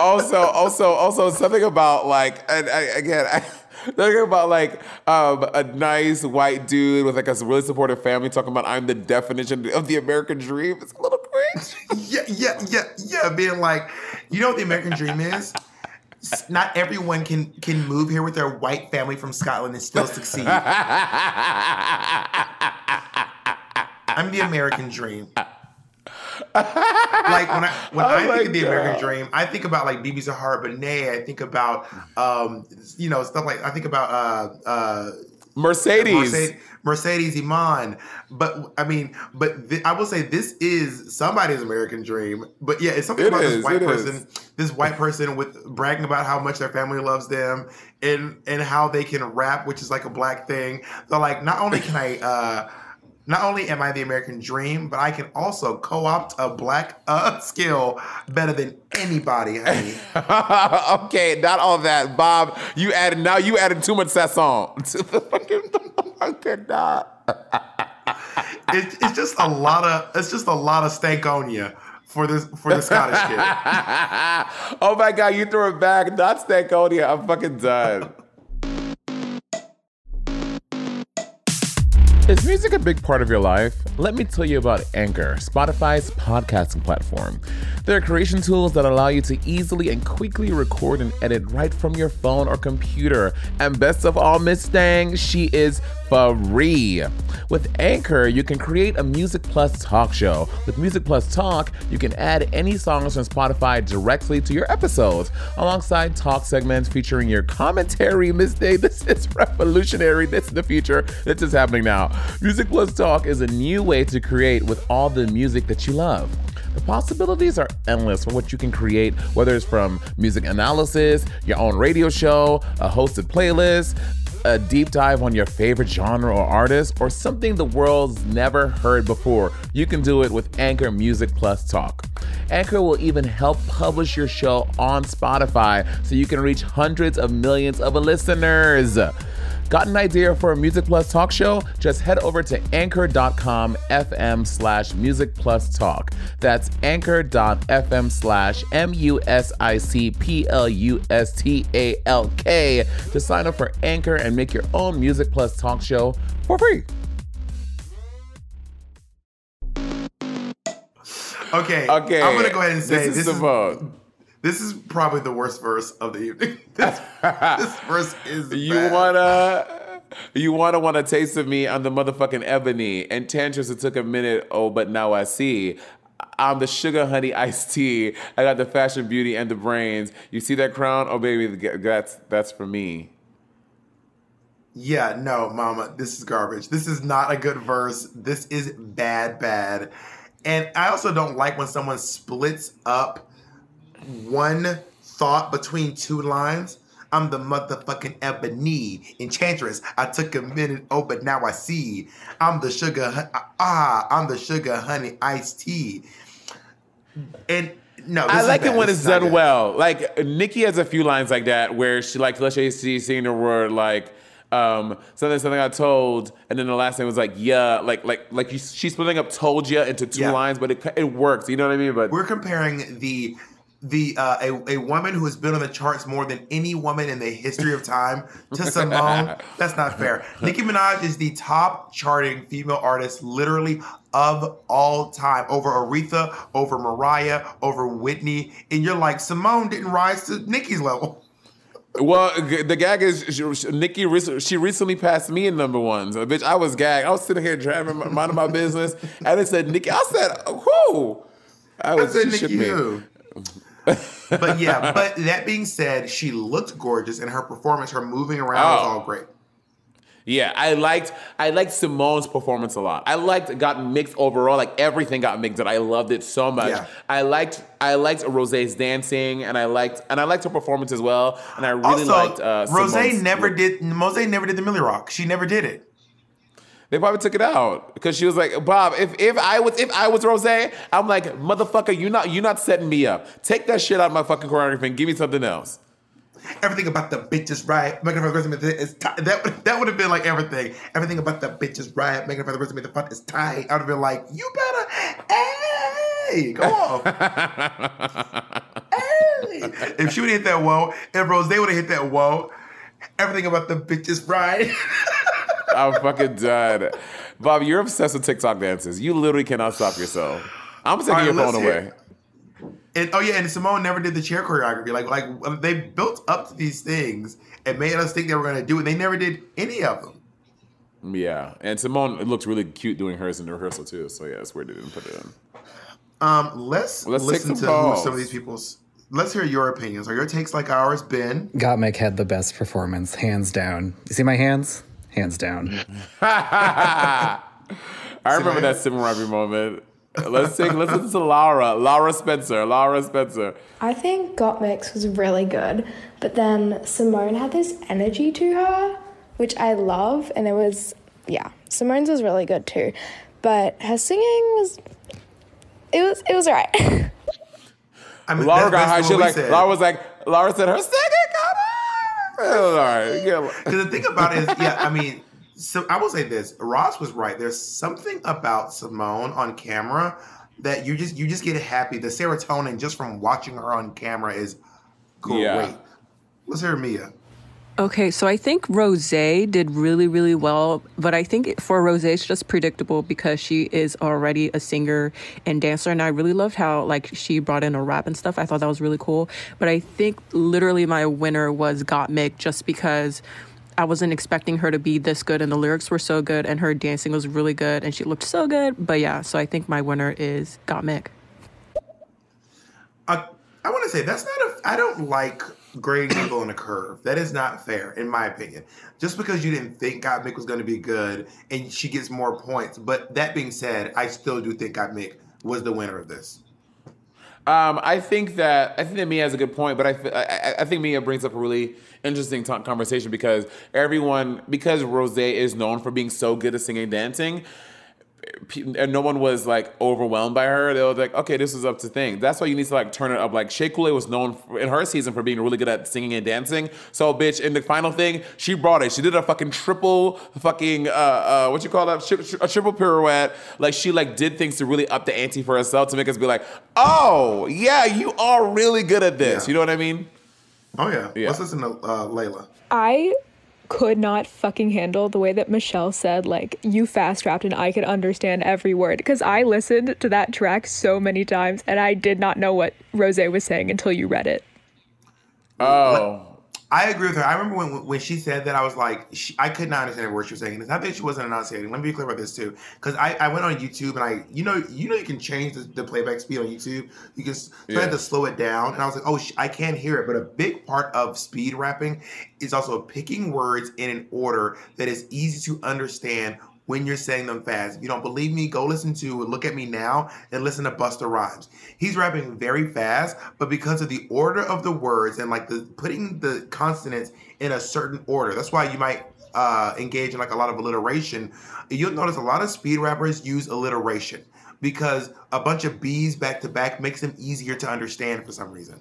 also, also, also something about like, and I, again, I, [laughs] something about like um, a nice white dude with like a really supportive family talking about I'm the definition of the American dream. It's a little cringe. [laughs] yeah, yeah, yeah, yeah. Being like, you know what the American dream is? Not everyone can can move here with their white family from Scotland and still succeed. [laughs] I'm the American dream. [laughs] like when I when Oh I my think of the American dream, I think about like BeBe Zahara Benet. I think about um, you know stuff like I think about uh, uh, Mercedes. Mercedes, Mercedes Iman. But I mean, but th- I will say this is somebody's American dream. But yeah, it's something It about is, this white it person, this white person with bragging about how much their family loves them and and how they can rap, which is like a black thing. So like, not only can I. uh not only am I the American dream, but I can also co-opt a black uh, skill better than anybody, honey. [laughs] okay, not all that, Bob. You added now. You added too much sazón [laughs] to the fucking. I cannot. It, it's just a lot of it's just a lot of stankonia for this for the Scottish kid. [laughs] oh my god, you threw it back. Not Stankonia. I'm fucking done. Is music a big part of your life? Let me tell you about Anchor, Spotify's podcasting platform. There are creation tools that allow you to easily and quickly record and edit right from your phone or computer. And best of all, Miss Stang, she is free. With Anchor, you can create a Music Plus talk show. With Music Plus Talk, you can add any songs from Spotify directly to your episodes, alongside talk segments featuring your commentary. Miss Day, this is revolutionary. This is the future. This is happening now. Music Plus Talk is a new way to create with all the music that you love. The possibilities are endless for what you can create, whether it's from music analysis, your own radio show, a hosted playlist, a deep dive on your favorite genre or artist, or something the world's never heard before. You can do it with Anchor Music Plus Talk. Anchor will even help publish your show on Spotify so you can reach hundreds of millions of listeners. Got an idea for a Music Plus talk show? Just head over to anchor.com FM slash Music Plus Talk. That's anchor.fm slash M U S I C P L U S T A L K to sign up for Anchor and make your own Music Plus talk show for free. Okay. Okay. I'm gonna go ahead and say this this, is is Symone. This is probably the worst verse of the evening. [laughs] this, this [laughs] verse is You bad. wanna, you wanna want a taste of me? I'm the motherfucking ebony. And Tantris, it took a minute. Oh, but now I see. I'm the sugar honey iced tea. I got the fashion, beauty, and the brains. You see that crown? Oh, baby, that's that's for me. Yeah, no, mama, this is garbage. This is not a good verse. This is bad, bad. And I also don't like when someone splits up one thought between two lines. I'm the motherfucking ebony enchantress. I took a minute, oh, but now I see. I'm the sugar, hu- ah, I'm the sugar honey iced tea. And no, this I like it when it's done good. well. Like Nicki has a few lines like that where she like let's say she's saying the word like um something something I told, and then the last thing was like yeah, like like like you, she's splitting up told ya into two Yeah. lines, but it it works. You know what I mean? But We're comparing the the uh, a, a woman who has been on the charts more than any woman in the history of time to [laughs] Symone. That's not fair. Nicki Minaj is the top charting female artist literally of all time over Aretha, over Mariah, over Whitney, and you're like Symone didn't rise to Nicki's level. Well, the gag is she, she- Nicki. She recently passed me in number one. So, bitch, I was gagged. I was sitting here driving, my- minding my business, and it said Nicki. I said, "Who?" I I was. said shook Nicki me. who? [laughs] but yeah, but that being said, she looked gorgeous and her performance, her moving around was Oh. all great. Yeah, I liked I liked Symone's performance a lot. I liked Gottmik's overall. Like everything Gottmik's. And I loved it so much. Yeah. I liked I liked Rosé's dancing, and I liked and I liked her performance as well. And I really also, liked uh, Rose Symone's never look. did. Rose never did the Millie Rock. She never did it. They probably took it out because she was like, Bob, if if I was if I was Rose, I'm like, motherfucker, you not you not setting me up. Take that shit out of my fucking choreography and give me something else. Everything about the bitch is right. Making her resume is tight. That would- that would have been like everything. Everything about the bitch is right. Making her resume the front is tight. I would have been like, you better, hey, go on. [laughs] hey. If she would have hit that whoa, if Rose they would have hit that whoa, everything about the bitch is right. [laughs] I'm fucking done. Bob, you're obsessed with TikTok dances. You literally cannot stop yourself. I'm taking All right, your phone let's away. And oh yeah, and Symone never did the chair choreography. Like like um, they built up to these things and made us think they were gonna do it. They never did any of them. Yeah, and Symone it looked really cute doing hers in the rehearsal too. So yeah, it's weird they didn't put it in. Um, let's, Let's listen some to who calls. some of these people's. Let's hear your opinions. Are your takes like ours, Ben? Gottmik had the best performance, hands down. You see my hands? Hands down. [laughs] I remember that Simon Robbie moment. Let's take let's listen to Laura, Laura Spencer, Laura Spencer. I think Gottmik's was really good, but then Symone had this energy to her, which I love, and it was, yeah, Symone's was really good too, but her singing was, it was, it was alright. [laughs] I mean, Laura got high. She like said. Laura was like Laura said her singing got high. All right. [laughs] Because the thing about it is, yeah, I mean, so I will say this: Ross was right. There's something about Symone on camera that you just you just get happy. The serotonin just from watching her on camera is great. Yeah. Let's hear Mia. Okay, so I think Rose did really, really well, but I think for Rose, it's just predictable because she is already a singer and dancer, and I really loved how like she brought in a rap and stuff. I thought that was really cool. But I think literally my winner was Got Gottmik just because I wasn't expecting her to be this good, and the lyrics were so good, and her dancing was really good, and she looked so good. But yeah, so I think my winner is Gottmik. I, I want to say that's not a. I don't like grading people on a curve. That is not fair, in my opinion. Just because you didn't think Gottmik was going to be good, and she gets more points. But that being said, I still do think Gottmik was the winner of this. Um, I think that I think that Mia has a good point, but I, I, I- think Mia brings up a really interesting conversation because everyone because Rose is known for being so good at singing and dancing. Pe- and no one was like overwhelmed by her. They were like, okay, this is up to thing. That's why you need to like turn it up. Like Shea Couleé was known for, in her season for being really good at singing and dancing. So, bitch, in the final thing, she brought it. She did a fucking triple fucking uh, uh what you call that? Tri- tri- a triple pirouette. Like she like did things to really up the ante for herself to make us be like, oh yeah, you are really good at this. You know what I mean? Oh yeah. Let's listen to uh, Layla. I could not fucking handle the way that Michelle said, like, you fast rapped and I could understand every word. Because I listened to that track so many times and I did not know what Rose was saying until you read it. Oh. I agree with her. I remember when when she said that, I was like, she, I could not understand a word she was saying. It's not that she wasn't enunciating. Let me be clear about this too, because I, I went on YouTube and I, you know, you know, you can change the, the playback speed on YouTube. You can s- try Yeah. to slow it down, and I was like, oh, sh- I can't hear it. But a big part of speed rapping is also picking words in an order that is easy to understand when you're saying them fast. If you don't believe me, go listen to Look at Me Now and listen to Busta Rhymes. He's rapping very fast, but because of the order of the words and like the putting the consonants in a certain order, that's why you might uh, engage in like a lot of alliteration. You'll notice a lot of speed rappers use alliteration because a bunch of B's back to back makes them easier to understand for some reason.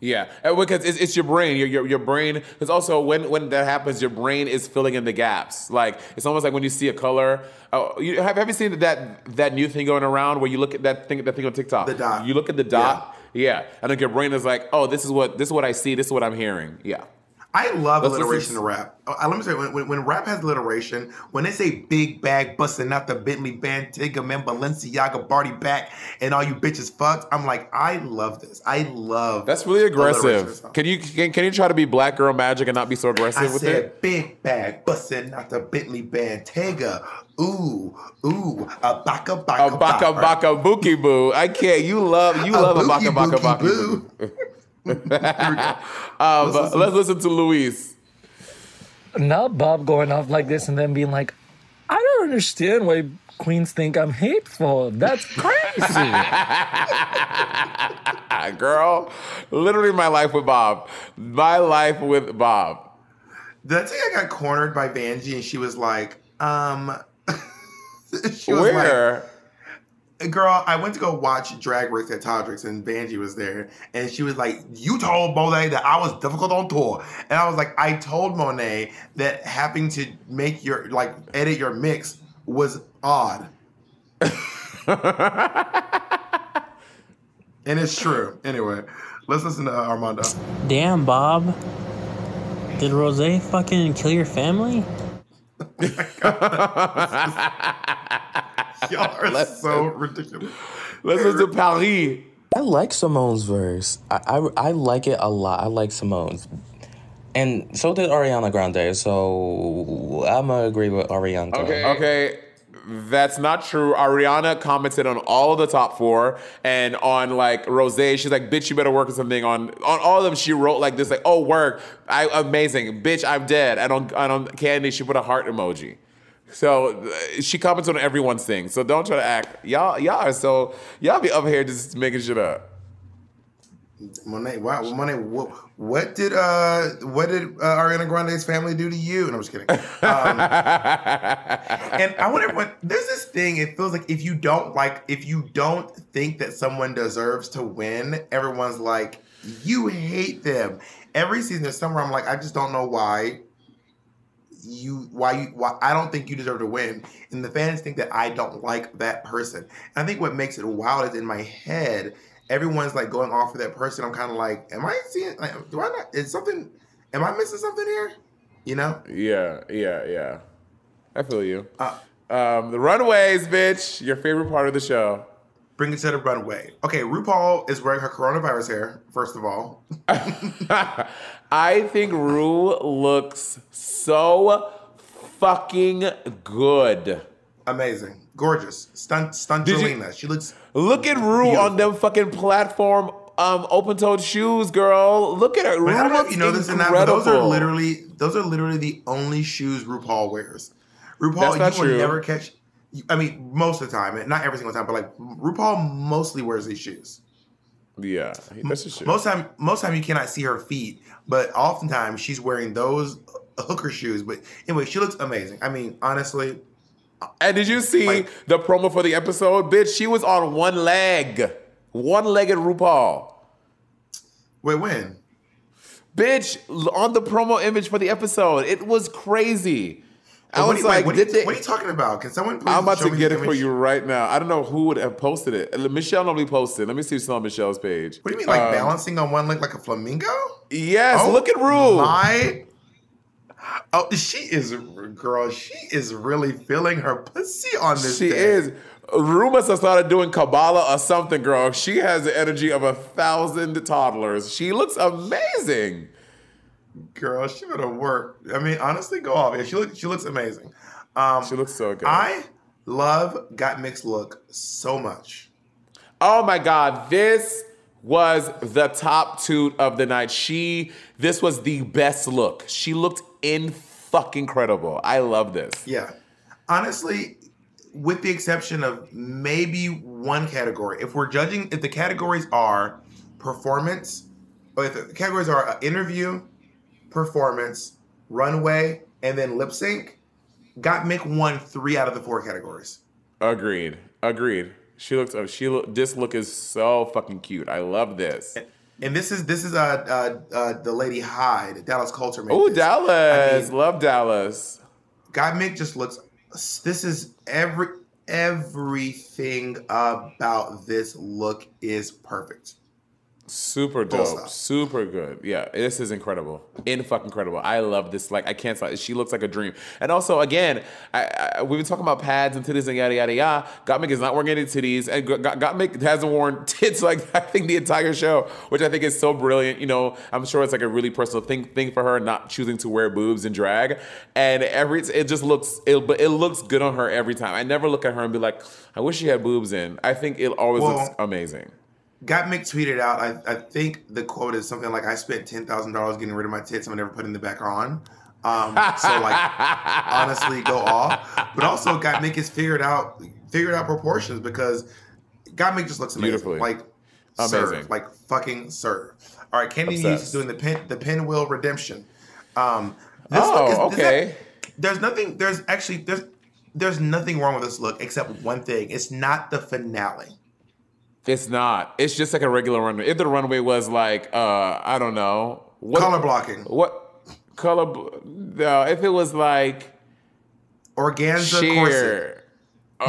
Yeah, uh, because it's, it's your brain. Your, your your brain. Because also when when that happens, your brain is filling in the gaps. Like it's almost like when you see a color. Oh, you have have you seen that that new thing going around where you look at that thing that thing on TikTok? The dot. You look at the dot. Yeah, Yeah, and then your brain is like, oh, this is what this is what I see. This is what I'm hearing. Yeah. I love Let's alliteration to rap. Uh, let me say, when, when, rap has alliteration, when they say big bag busting out the Bentley Bentayga, man, Balenciaga, Barty back, and all you bitches fucked, I'm like, I love this. I love That's really aggressive. Can you can, can you try to be black girl magic and not be so aggressive I with said it? big bag busting out the Bentley Bentayga. Ooh, ooh, a baka baka A baka baka bookie boo. I can't. You love you A love a bookie baka baka bookie baka boo. [laughs] [laughs] um, let's, listen. listen to Luis. Not Bob going off like this and then being like, I don't understand why queens think I'm hateful. That's crazy. [laughs] Girl, literally my life with Bob. My life with Bob. Did I tell you I got cornered by Vanjie and she was like, um, [laughs] she was like, Where? Girl, I went to go watch Drag Race at Todrick's and Vanjie was there. And she was like, You told Monet that I was difficult on tour. And I was like, I told Monet that having to make your, like, edit your mix was odd. [laughs] and it's true. Anyway, let's listen to uh, Armando. Damn, Bob. Did Rose fucking kill your family? [laughs] [laughs] [laughs] Y'all are so ridiculous. Listen to Paris. I like Symone's verse. I, I I like it a lot. I like Symone's. And so did Ariana Grande, so I'm gonna agree with Ariana. Okay. Okay. That's not true. Ariana commented on all of the top four and on like Rose. She's like, bitch, you better work on something. On on all of them, she wrote like this, like, oh, work. I amazing. Bitch, I'm dead. And on, and on Kandy, she put a heart emoji. So uh, she comments on everyone's thing. So don't try to act. Y'all, y'all are so y'all be up here just making shit up. Monet, wow, Monet, what, what did uh, what did uh, Ariana Grande's family do to you? And I'm just kidding. Um, [laughs] and I wonder what There's this thing. It feels like if you don't like, if you don't think that someone deserves to win, everyone's like, you hate them. Every season, there's somewhere I'm like, I just don't know why you why you why I don't think you deserve to win. And the fans think that I don't like that person. And I think what makes it wild is in my head, everyone's like going off for that person. I'm kind of like, am I seeing? Like, do I not? Is something? Am I missing something here? You know? Yeah, yeah, yeah. I feel you. um, the Runaways, bitch. Your favorite part of the show. Bring it to the runway. Okay, RuPaul is wearing her coronavirus hair. First of all, [laughs] I think Ru looks so fucking good. Amazing. Gorgeous. Stunt stunt Did you- She looks Look at Ru on them fucking platform um open-toed shoes, girl. Look at her. Wait, I Ru don't know if looks you know this or not, but those are literally those are literally the only shoes RuPaul wears. RuPaul, you will true. never catch. I mean, most of the time, not every single time, but like RuPaul mostly wears these shoes. Yeah, that's true. Most time, most time you cannot see her feet, but oftentimes she's wearing those uh, hooker shoes. But anyway, she looks amazing. I mean, honestly, uh, And did you see the promo for the episode? Bitch, she was on one leg. One legged RuPaul. Wait, when? Bitch, on the promo image for the episode. It was crazy. I was like, what, are you, they? what are you talking about? Can someone please I'm about to get it for you right now. I don't know who would have posted it. Michelle normally posted. Let me see if it's on Michelle's page. What do you mean, like Um, balancing on one leg like a flamingo? Yes, Oh, look at Ru. My, oh, she is, girl. She is really feeling her pussy on this. She day. is. Ru must have started doing Kabbalah or something, girl. She has the energy of a thousand toddlers. She looks amazing. Girl. She better work. I mean, honestly, go off. Yeah, she looks. She looks amazing. Um, She looks so good. I love Gottmik's look so much. Oh my God, this was the top toot of the night. She, this was the best look. She looked in fucking credible. I love this. Yeah, honestly, with the exception of maybe one category, if we're judging, if the categories are performance, or if the categories are interview, performance, runway, and then lip sync, Gottmik won three out of the four categories. Agreed. Agreed. She looks. uh, She look. This look is so fucking cute. I love this. And this is this is uh, uh, uh the lady Hyde, Dallas Coulter. Oh. Dallas. I mean, love Dallas. Gottmik just looks. This is every everything about this look is perfect. Super dope. stop. Super good. Yeah, this is incredible. In fucking incredible. I love this. Like, I can't stop. She looks like a dream. And also, again, I, I, we've been talking about pads and titties and yada yada yada. Gottmik is not wearing any titties, and Gottmik hasn't worn [laughs] tits like I think the entire show, which I think is so brilliant. You know, I'm sure it's like a really personal thing thing for her, not choosing to wear boobs and drag. And every it just looks it, but it looks good on her every time. I never look at her and be like, I wish she had boobs in. I think it always Well, looks amazing. Gottmik tweeted out. I, I think the quote is something like, "I spent ten thousand dollars getting rid of my tits. I'm never putting them back on." Um, so like, [laughs] honestly, go off. But also, Gottmik has figured out figured out proportions because Gottmik just looks amazing. Beautifully. Like, Amazing. serve, like fucking serve. All right, Kandy Muse is doing the pin the pinwheel redemption. Um, this Oh, look is, okay. there's nothing. There's actually there's there's nothing wrong with this look except one thing. It's not the finale. It's not. It's just like a regular runway. If the runway was like, uh, I don't know, what Color blocking. What color? No, if it was like Organza sheer. [laughs]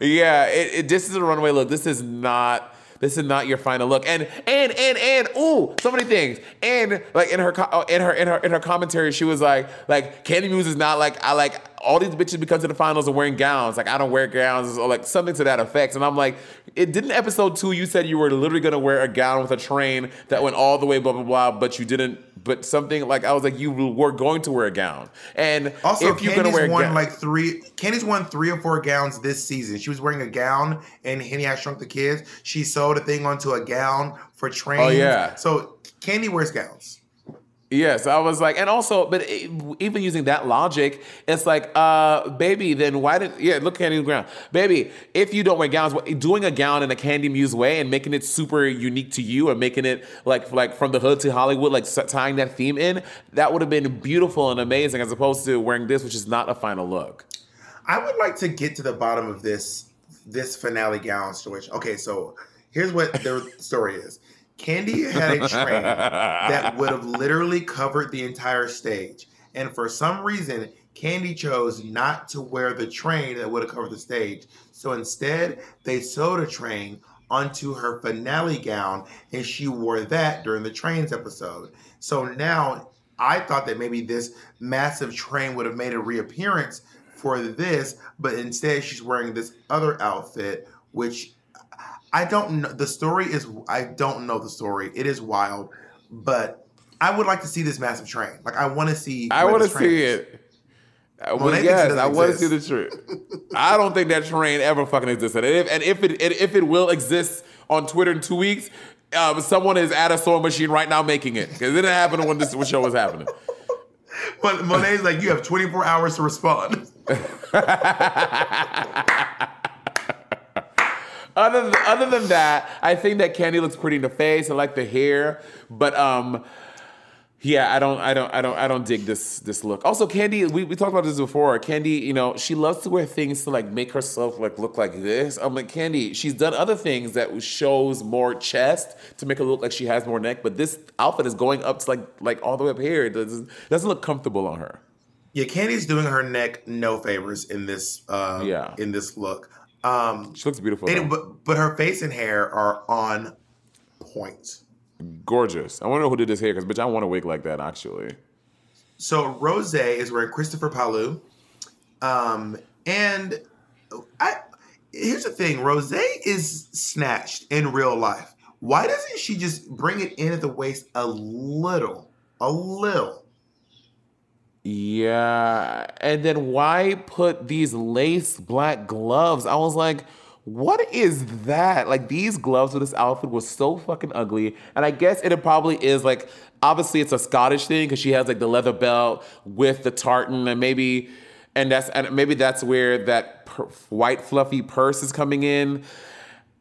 yeah, it, it, this is a runway look. This is not. This is not your final look. And and and and ooh, so many things. And like in her in her in her in her commentary, she was like like Kandy Muse is not like I like all these bitches become to the finals and wearing gowns. Like I don't wear gowns or like something to that effect. And I'm like, it didn't episode two. You said you were literally gonna wear a gown with a train that went all the way blah blah blah, but you didn't. But something like I was like, you were going to wear a gown. And Also, if you're Kandy's gonna wear won gown, like three. Kandy's won three or four gowns this season. She was wearing a gown in Henny I Shrunk the Kids. She sewed a thing onto a gown for train. Oh, yeah. So Kandy wears gowns. Yes, I was like, and also, but even using that logic, it's like, uh, baby, then why did, yeah, look Kandy on the ground. Baby, if you don't wear gowns, doing a gown in a Kandy Muse way and making it super unique to you and making it like, like from the hood to Hollywood, like tying that theme in, that would have been beautiful and amazing as opposed to wearing this, which is not a final look. I would like to get to the bottom of this this finale gown situation. Okay, so here's what the story is. Kandy had a train that would have literally covered the entire stage. And for some reason, Kandy chose not to wear the train that would have covered the stage. So instead, they sewed a train onto her finale gown and she wore that during the trains episode. So now I thought that maybe this massive train would have made a reappearance for this, but instead she's wearing this other outfit, which I don't know. The story is I don't know the story. It is wild, but I would like to see this massive train. Like I want to see. I want to see it. Uh, well, yes, I want to see the truth. I don't think that train ever fucking existed. And if, and if it and if it will exist on Twitter in two weeks, uh, someone is at a sewing machine right now making it because it didn't happen when this show was happening. [laughs] But Monet's like, you have 24 hours to respond. [laughs] Other than, other than that, I think that Kandy looks pretty in the face. I like the hair, but um, Yeah, I don't, I don't, I don't, I don't dig this this look. Also, Kandy, we, we talked about this before. Kandy, you know, she loves to wear things to like make herself like look like this. I'm like, Kandy, she's done other things that shows more chest to make her look like she has more neck, but this outfit is going up to like like all the way up here. It doesn't, doesn't look comfortable on her. Yeah, Kandy's doing her neck no favors in this. Uh, Yeah. in this look. Um, She looks beautiful. but but her face and hair are on point. Gorgeous. I want to know who did this hair because bitch, I want a wig like that actually. So Rose is wearing Christopher Palu, um, and I here's the thing: Rose is snatched in real life. Why doesn't she just bring it in at the waist a little, a little? Yeah, and then why put these lace black gloves? I was like, what is that? Like these gloves with this outfit was so fucking ugly. And I guess it probably is like obviously it's a Scottish thing because she has like the leather belt with the tartan and maybe and that's and maybe that's where that per- white fluffy purse is coming in.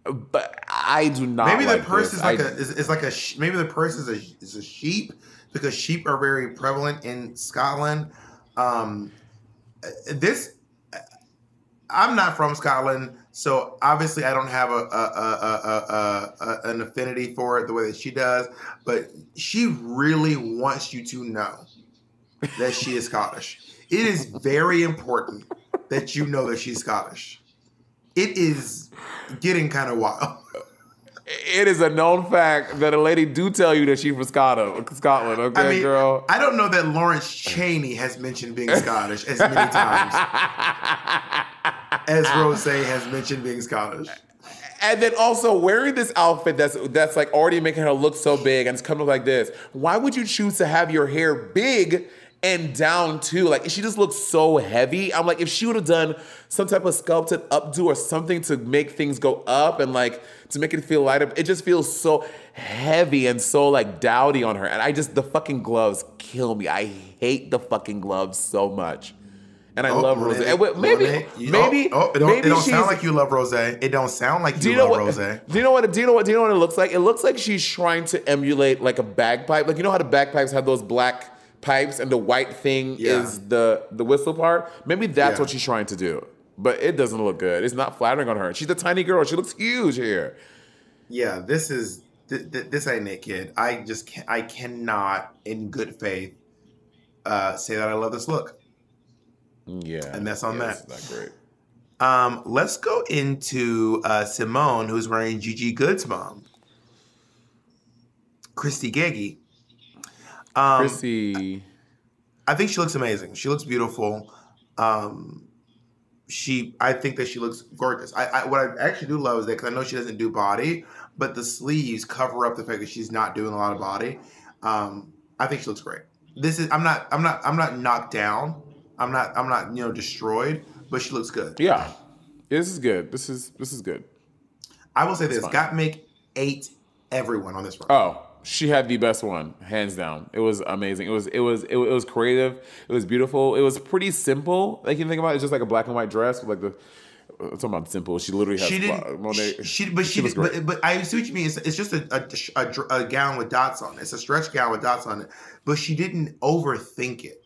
But I do not. maybe the purse this. is like I- a is, is like a sh- maybe the purse is a is a sheep because sheep are very prevalent in Scotland. Um, this I'm not from Scotland, so obviously I don't have a, a, a, an affinity for it the way that she does. But she really wants you to know that she is Scottish. It is very important that you know that she's Scottish. It is getting kind of wild. It is a known fact that a lady do tell you that she's from Scotland. Scotland, okay, I mean, girl. I don't know that Lawrence Chaney has mentioned being Scottish as many times as Rose has mentioned being Scottish. And then also wearing this outfit that's that's like already making her look so big and it's coming up like this. Why would you choose to have your hair big and down too? Like she just looks so heavy. I'm like, if she would have done some type of sculpted updo or something to make things go up and like to make it feel lighter, it just feels so heavy and so like dowdy on her. And I just the fucking gloves kill me. I hate the fucking gloves so much. And I Oh, love Rose. And Maybe, Monet, you- maybe, oh, oh, it don't, maybe it don't sound like you love Rose. It don't sound like you, you know love? Rose. Do you know what? Do you know what? Do you know what it looks like? It looks like she's trying to emulate like a bagpipe. Like you know how the bagpipes have those black pipes and the white thing Yeah. is the the whistle part. Maybe that's Yeah. what she's trying to do. But it doesn't look good. It's not flattering on her. She's a tiny girl. She looks huge here. Yeah, this is th- th- this ain't it, kid. I just can I cannot, in good faith, uh, say that I love this look. Yeah, and that's on yeah, that. It's not great. Um, let's go into uh, Symone, who's wearing Gigi Goode's mom, Christy Geggy. Um, Chrissy. I think she looks amazing. She looks beautiful. Um, she, I think that she looks gorgeous. I, I what I actually do love is that because I know she doesn't do body, but the sleeves cover up the fact that she's not doing a lot of body. Um, I think she looks great. This is I'm not I'm not I'm not knocked down. I'm not I'm not you know destroyed, but she looks good. Yeah, this is good. This is this is good. I will say It's this: fine. make ate everyone on this run. Oh, she had the best one, hands down. It was amazing. It was it was it, it was creative. It was beautiful. It was pretty simple. Like you think about it, it's just like a black and white dress with like the. I'm talking about simple. She literally has. She didn't. Monet- She, but she, was did, but, but I see what you mean. It's, it's just a, a, a, a gown with dots on it. It's a stretch gown with dots on it. But she didn't overthink it.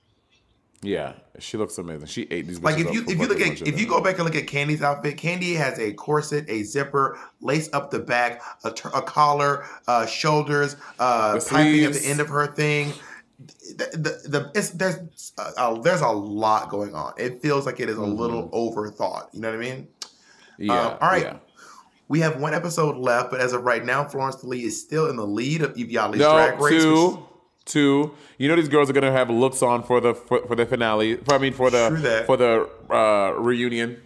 Yeah, she looks amazing. She ate these. Like if you if you look at if you go back and look at Kandy's outfit, Kandy has a corset, a zipper, lace up the back, a, a collar, uh, shoulders, uh, piping at the end of her thing. The, the, the it's, there's a, a- there's a lot going on. It feels like it is a little overthought. You know what I mean? Mm-hmm. Yeah, Um, all right. yeah. We have one episode left, but as of right now, Florence Lee is still in the lead of Eviali's No, drag race. two, two. You know these girls are gonna have looks on for the for, for the finale. For, I mean for the for the uh, reunion.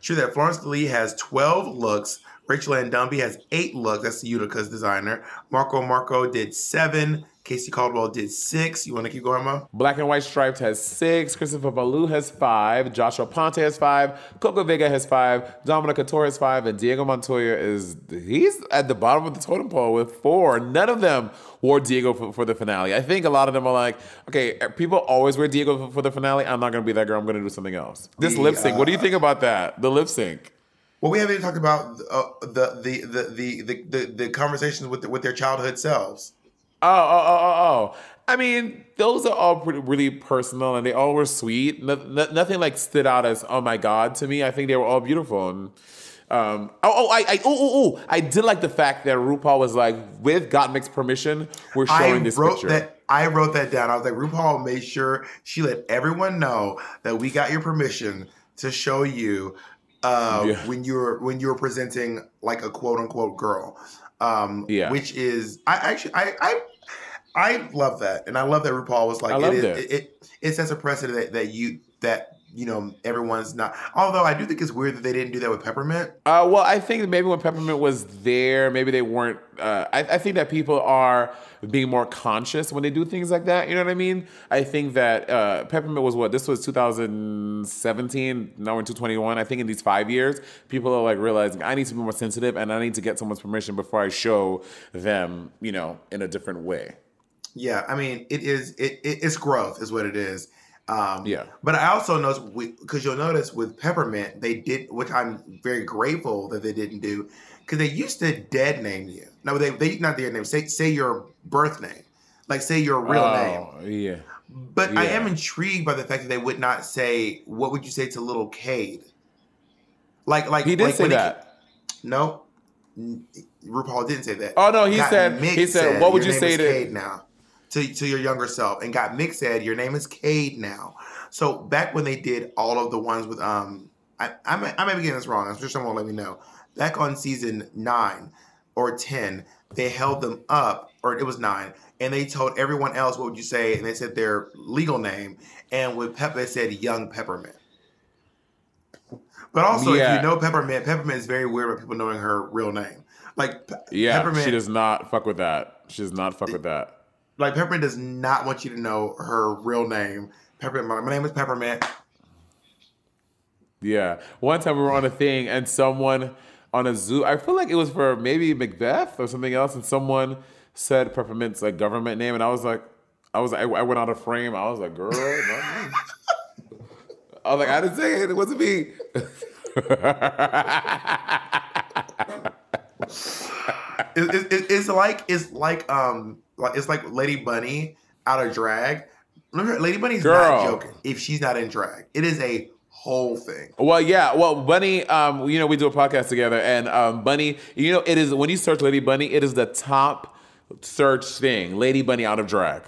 True that Florence Lee has 12 looks. Rachel Ann Dumby has eight looks. That's Utica's designer. Marco Marco did seven. Casey Caldwell did six. You want to keep going, Mo? Black and White Striped has six. Christopher Palu has five. Joshua Ponte has five. Coco Vega has five. Dominic Couture has five. And Diego Montoya is he's at the bottom of the totem pole with four. None of them wore Diego for, for the finale. I think a lot of them are like, okay, people always wear Diego for, for the finale. I'm not gonna be that girl. I'm gonna do something else. This lip sync. what do you uh, think about that? The lip sync. Well, we haven't even talked about uh, the, the, the, the, the, the, the conversations with, with their childhood selves. Oh, oh, oh, oh, oh. I mean, those are all pretty, really personal, and they all were sweet. No, no- nothing like stood out as oh my god to me. I think they were all beautiful. And um, oh, oh, I, I, oh, oh, oh, I did like the fact that RuPaul was like, with Gottmik's permission, we're showing I this wrote picture. that. I wrote that down. I was like, RuPaul made sure she let everyone know that we got your permission to show you uh, Yeah. when you're when you're presenting like a quote unquote girl. Um, Yeah. which is I actually I I I love that, and I love that RuPaul was like it. is, it, it it sets a precedent that, that you that you know everyone's not. Although I do think it's weird that they didn't do that with Peppermint. Uh, well, I think maybe when Peppermint was there, maybe they weren't. Uh, I, I think that people are being more conscious when they do things like that. You know what I mean? I think that uh, Peppermint was what this was 2017. Now we're in 2021. I think in these five years, people are like realizing I need to be more sensitive and I need to get someone's permission before I show them, you know, in a different way. Yeah, I mean, it is it, it it's growth is what it is. Um, Yeah. But I also know because you'll notice with peppermint they did, which I'm very grateful that they didn't do, because they used to dead name you. No, they they not their name. Say say your birth name, like say your real name. Oh, Yeah. But I am intrigued by the fact that they would not say what would you say to little Kade. Like like He did like say that. no, RuPaul didn't say that. Oh, no, he Got said- Mick he said, what would you say to-" Kade now to to your younger self? And Gottmik said your name is Kade now. So back when they did all of the ones with um, I I may, I may be getting this wrong. I'm sure someone will let me know. Back on season nine or ten, they held them up, or it was nine, and they told everyone else what would you say, and they said their legal name, and with Pepper they said Young Peppermint. But also, if you know Peppermint, Peppermint is very weird about people knowing her real name. Like Pe- Yeah. Peppermint, She does not fuck with that. She does not fuck with that. Like Peppermint does not want you to know her real name. Peppermint, my, my name is Peppermint. Yeah. One time we were on a thing and someone on a zoo, I feel like it was for maybe Macbeth or something else, and someone said Peppermint's like government name, and I was like, I was I, I went out of frame. I was like, girl. [laughs] I was like, I didn't say it. It wasn't me. It, it- it's like it's like um like it's like Lady Bunny out of drag. Remember, Lady Bunny's Girl. not joking. If she's not in drag, it is a whole thing. Well, yeah. Well, Bunny, um, you know, we do a podcast together, and um, Bunny, you know, it is when you search Lady Bunny, it is the top search thing. Lady Bunny out of drag.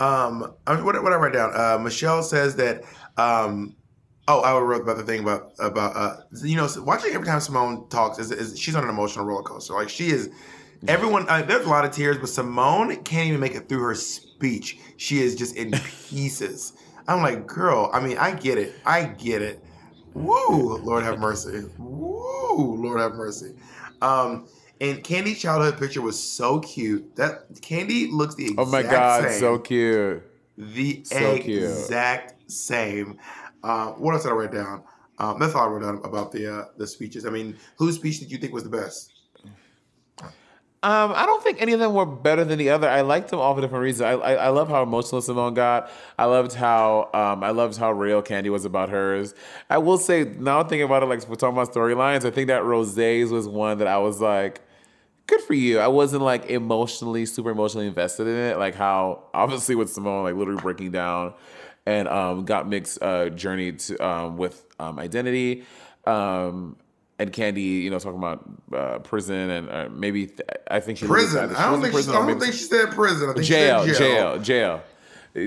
Um, I- what, what I write down? Uh, Michelle says that. Um, oh, I wrote about the thing about about uh, you know watching every time Symone talks is, is she's on an emotional roller coaster. Like she is. Everyone, uh, there's a lot of tears, but Symone can't even make it through her speech. She is just in [laughs] pieces. I'm like, girl. I mean, I get it. I get it. Woo, Lord have mercy. Woo, Lord have mercy. Um, and Kandy's childhood picture was so cute. That Kandy looks the exact Oh my god, same so cute. the So cute. exact same. Uh, what else did I write down? Um, that's all I wrote down about the uh, the speeches. I mean, whose speech did you think was the best? Um, I don't think any of them were better than the other. I liked them all for different reasons. I, I, I love how emotional Symone got. I loved how um, I loved how real Kandy was about hers. I will say now thinking about it, like we're talking about storylines. I think that Rosé's was one that I was like, good for you. I wasn't like emotionally, super emotionally invested in it. Like how obviously with Symone, like literally breaking down, and um, Gottmik's uh, journey to um, with um, identity. Um, and Kandy, you know, talking about uh, prison and uh, maybe th- I think she Prison. She I don't think she, prison I don't think she said prison. I think jail, she said jail, jail,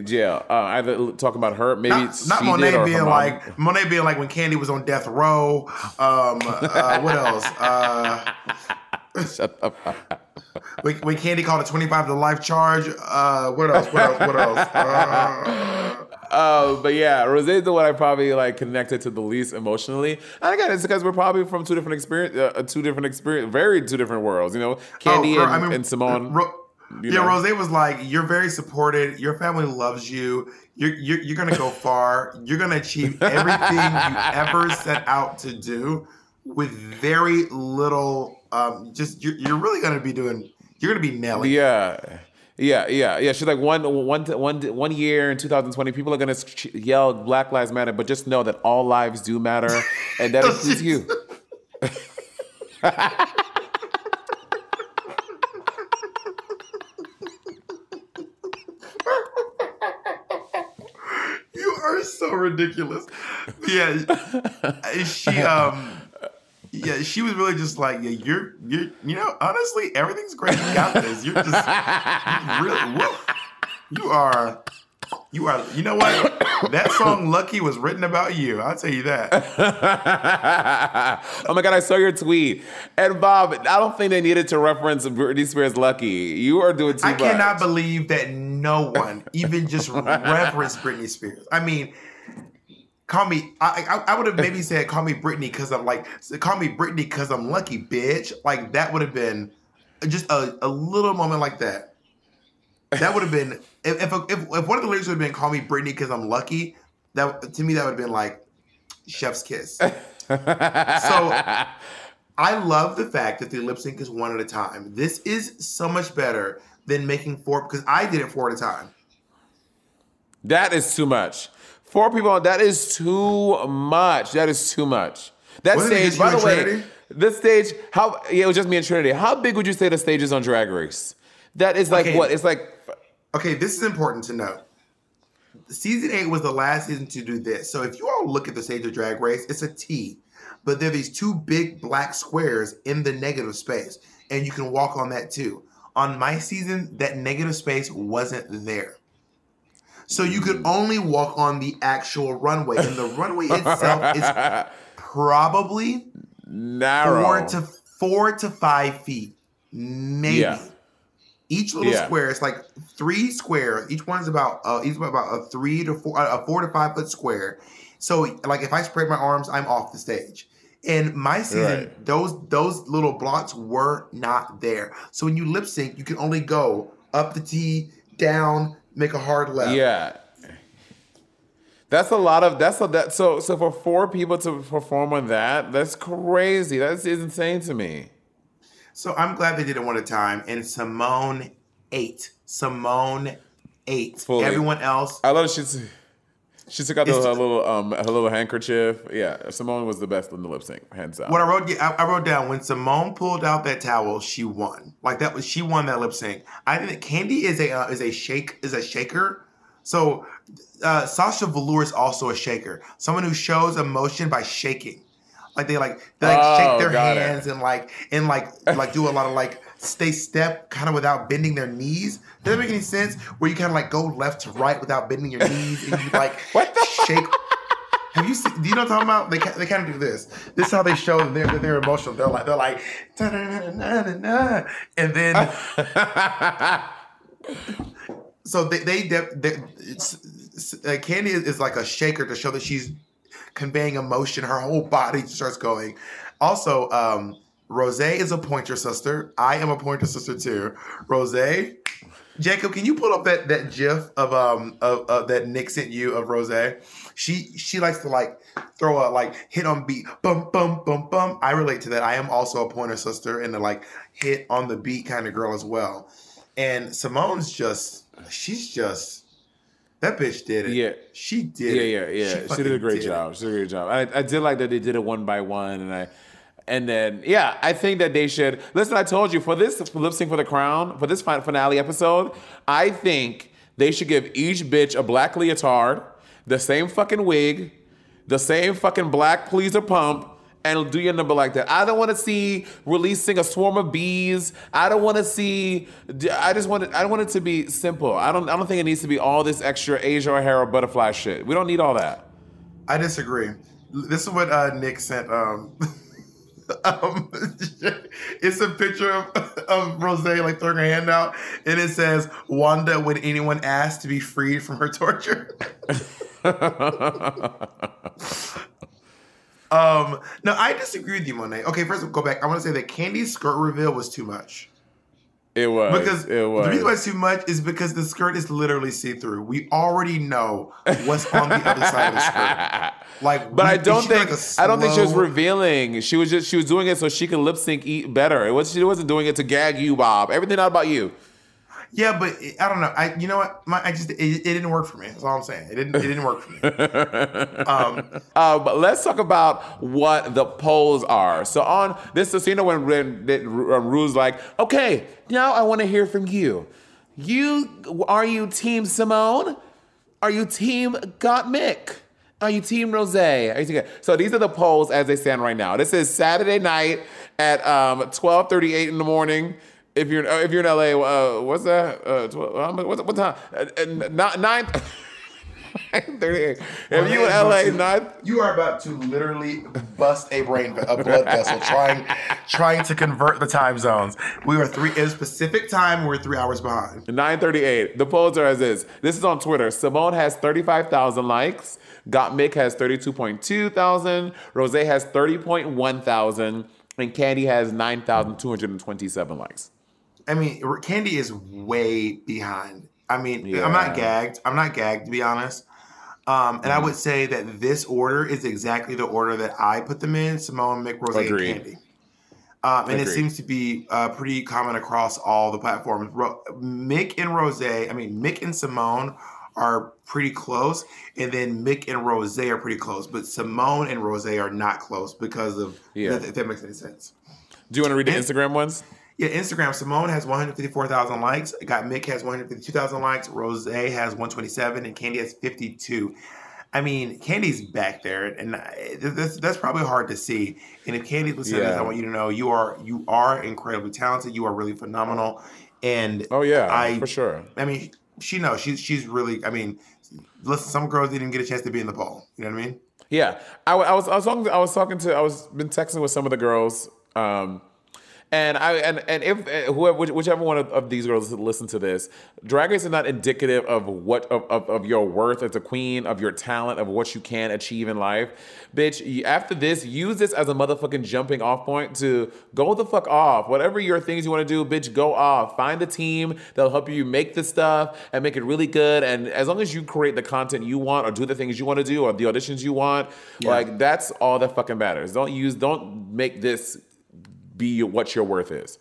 jail. Uh, either talking about her, maybe Not, not she Monet being mom. like Monet being like when Kandy was on death row. Um, uh, what else? Uh, Shut up. when, when Kandy called a twenty five to life charge. Uh, what else? What else? What else? Uh, Uh, but yeah, Rose is the one I probably like connected to the least emotionally. And again, it's because we're probably from two different experience, uh, two different experience, very two different worlds. You know, Kandy Oh, girl, and, I mean, and Symone. Ro- you yeah, know. Rose was like, "You're very supported. Your family loves you. You're you're, you're gonna go far. You're gonna achieve everything you ever set out to do with very little. Um, just you're, you're really gonna be doing. You're gonna be nailing. it. Yeah. Yeah, yeah, yeah. She's like one, one, one, one year in 2020, people are gonna yell "Black Lives Matter," but just know that all lives do matter, and that [laughs] includes you. [laughs] you are so ridiculous. Yeah, she um yeah, she was really just like, yeah, you're you're you know, honestly, everything's great. You got this. You're just you really, woo. you are. You are, you know what? That song "Lucky" was written about you. I'll tell you that. [laughs] oh my god, I saw your tweet. And Bob, I don't think they needed to reference Britney Spears' "Lucky." You are doing too I much. cannot believe that no one even just referenced Britney Spears. I mean, call me. I I, I would have maybe said call me Britney because I'm like call me Britney because I'm lucky, bitch. Like that would have been just a, a little moment like that. That would have been [laughs] if if, if if one of the lyrics would have been call me Britney because I'm lucky. That to me that would have been like chef's kiss. [laughs] so I love the fact that the lip sync is one at a time. This is so much better than making four because I did it four at a time. That is too much. Four people. That is too much. That is too much. That Wasn't stage, by the way, Trinity? this stage. How? Yeah, it was just me and Trinity. How big would you say the stage is on Drag Race? That is like Okay. what? It's like Okay, this is important to note. Season eight was the last season to do this. So if you all look at the stage of Drag Race, it's a T, but there are these two big black squares in the negative space, and you can walk on that too. On my season, that negative space wasn't there. So you could only walk on the actual runway, and the runway itself is [laughs] probably narrow. four to four to five feet, maybe. Yeah. Each little Yeah. square is like three squares. Each one's about uh, each one about a three to four, a four to five foot square. So like if I spread my arms, I'm off the stage. And my season, Right. those those little blocks were not there. So when you lip sync, you can only go up the T, down, make a hard left. Yeah. That's a lot of that's a that so so for four people to perform on that, that's crazy. That's insane to me. So I'm glad they did it one at a time. And Symone ate. Symone ate. Fully. Everyone else. I love she she took out the, her little um her little handkerchief. Yeah, Symone was the best in the lip sync, hands down. What I wrote, I, I wrote down when Symone pulled out that towel, she won. Like that was she won that lip sync. I think Kandy is a uh, is a shake is a shaker. So uh, Sasha Velour is also a shaker. Someone who shows emotion by shaking. Like they like they like Oh, shake their got it. hands and like and like like do a lot of like stay step kind of without bending their knees. Does that make any sense? Where you kind of like go left to right without bending your knees and you like [laughs] shake. Have you seen? Do you know what I'm talking about? They they kind of do this. This is how they show that they're they're emotional. They're like they're like, and then [laughs] so they they, de- they it's, it's- uh, Kandy is, is like a shaker to show that she's conveying emotion. Her whole body starts going. Also, um, Rose is a pointer sister. I am a pointer sister too. Rose, Jacob, can you pull up that that GIF of um of, of that Nick sent you of Rose? She she likes to like throw a like hit on beat, bum bum bum bum. I relate to that. I am also a pointer sister and a like hit on the beat kind of girl as well. And Symone's just she's just that bitch did it. Yeah. she did. yeah, yeah, yeah. She, did a great did it. job. She did a great job. I, I did like that they did it one by one, and I, and then yeah, I think that they should listen. I told you for this lip sync for the crown for this finale episode, I think they should give each bitch a black leotard, the same fucking wig, the same fucking black pleaser pump. And do your number like that. I don't want to see releasing a swarm of bees. I don't want to see. I just want it. I want it to be simple. I don't. I don't think it needs to be all this extra Asia O'Hara butterfly shit. We don't need all that. I disagree. This is what uh, Nick sent. Um, [laughs] [laughs] um, it's a picture of, of Rose like throwing her hand out, and it says, "Wanda, would anyone ask to be freed from her torture." [laughs] um, no, I disagree with you, Monet. Okay, first of all, go back. I want to say that Kandy's skirt reveal was too much. It was Because It was. the reason why it's too much is because the skirt is literally see through. We already know what's on the other side of the skirt. [laughs] Like, But we- I don't think like, a I don't think she was revealing. She was just she was doing it so she could lip sync eat better. It was she wasn't doing it to gag you, Bob. Everything not about you. Yeah, but I don't know. I you know what? My I just it, it didn't work for me. That's all I'm saying. It didn't it didn't work for me. [laughs] um, uh, but let's talk about what the polls are. So on this is you know when, when, when Ru's like, okay, now I want to hear from you. You are you Team Symone? Are you team Gottmik? Are you team Rose? Are you team- so these are the polls as they stand right now. This is Saturday night at um, twelve thirty eight in the morning. If you're uh, if you're in LA, uh, what's that? Uh, 12, um, what's, what time? Uh, uh, not nine. [laughs] 38. If you in LA, not You are about to literally bust a brain, a blood vessel, trying, trying to convert the time zones. We are three. In a specific time, we're three hours behind. 938. The polls are as is. This is on Twitter. Symone has 35,000 likes. Gottmik has 32.2 thousand. Rose has 30.1 thousand. And Kandy has 9,227 likes. I mean, Kandy is way behind. I mean, Yeah. I'm not gagged. I'm not gagged to be honest. Um, and I Mm-hmm. would say that this order is exactly the order that I put them in: Symone, Mick, Rose, and Kandy. Um, and it seems to be uh, pretty common across all the platforms. Ro- Mick and Rose, I mean, Mick and Symone are pretty close, and then Mick and Rose are pretty close. But Symone and Rose are not close because of Yeah. if that makes any sense. Do you want to read the Instagram ones? Yeah, Instagram. Symone has 154,000 likes. Gottmik has 152,000 likes. Rose has 127, and Kandy has 52. I mean, Kandy's back there, and that's, that's probably hard to see. And if Kandy listens to this, Yeah. I want you to know you are you are incredibly talented. You are really phenomenal. And Oh yeah, I for sure. I mean, she knows she's she's really. I mean, listen, some girls didn't even get a chance to be in the poll. You know what I mean? Yeah, I, I was I was talking to, I was talking to I was been texting with some of the girls, um, and I and and if uh, whoever whichever one of, of these girls listen to this, Drag Race is not indicative of what of, of, of your worth as a queen, of your talent, of what you can achieve in life, bitch. After this, use this as a motherfucking jumping off point to go the fuck off. Whatever your things you want to do, bitch, go off. Find a team that'll help you make the stuff and make it really good. And as long as you create the content you want or do the things you want to do or the auditions you want, like that's all that fucking matters. Don't use, don't make this be what your worth is.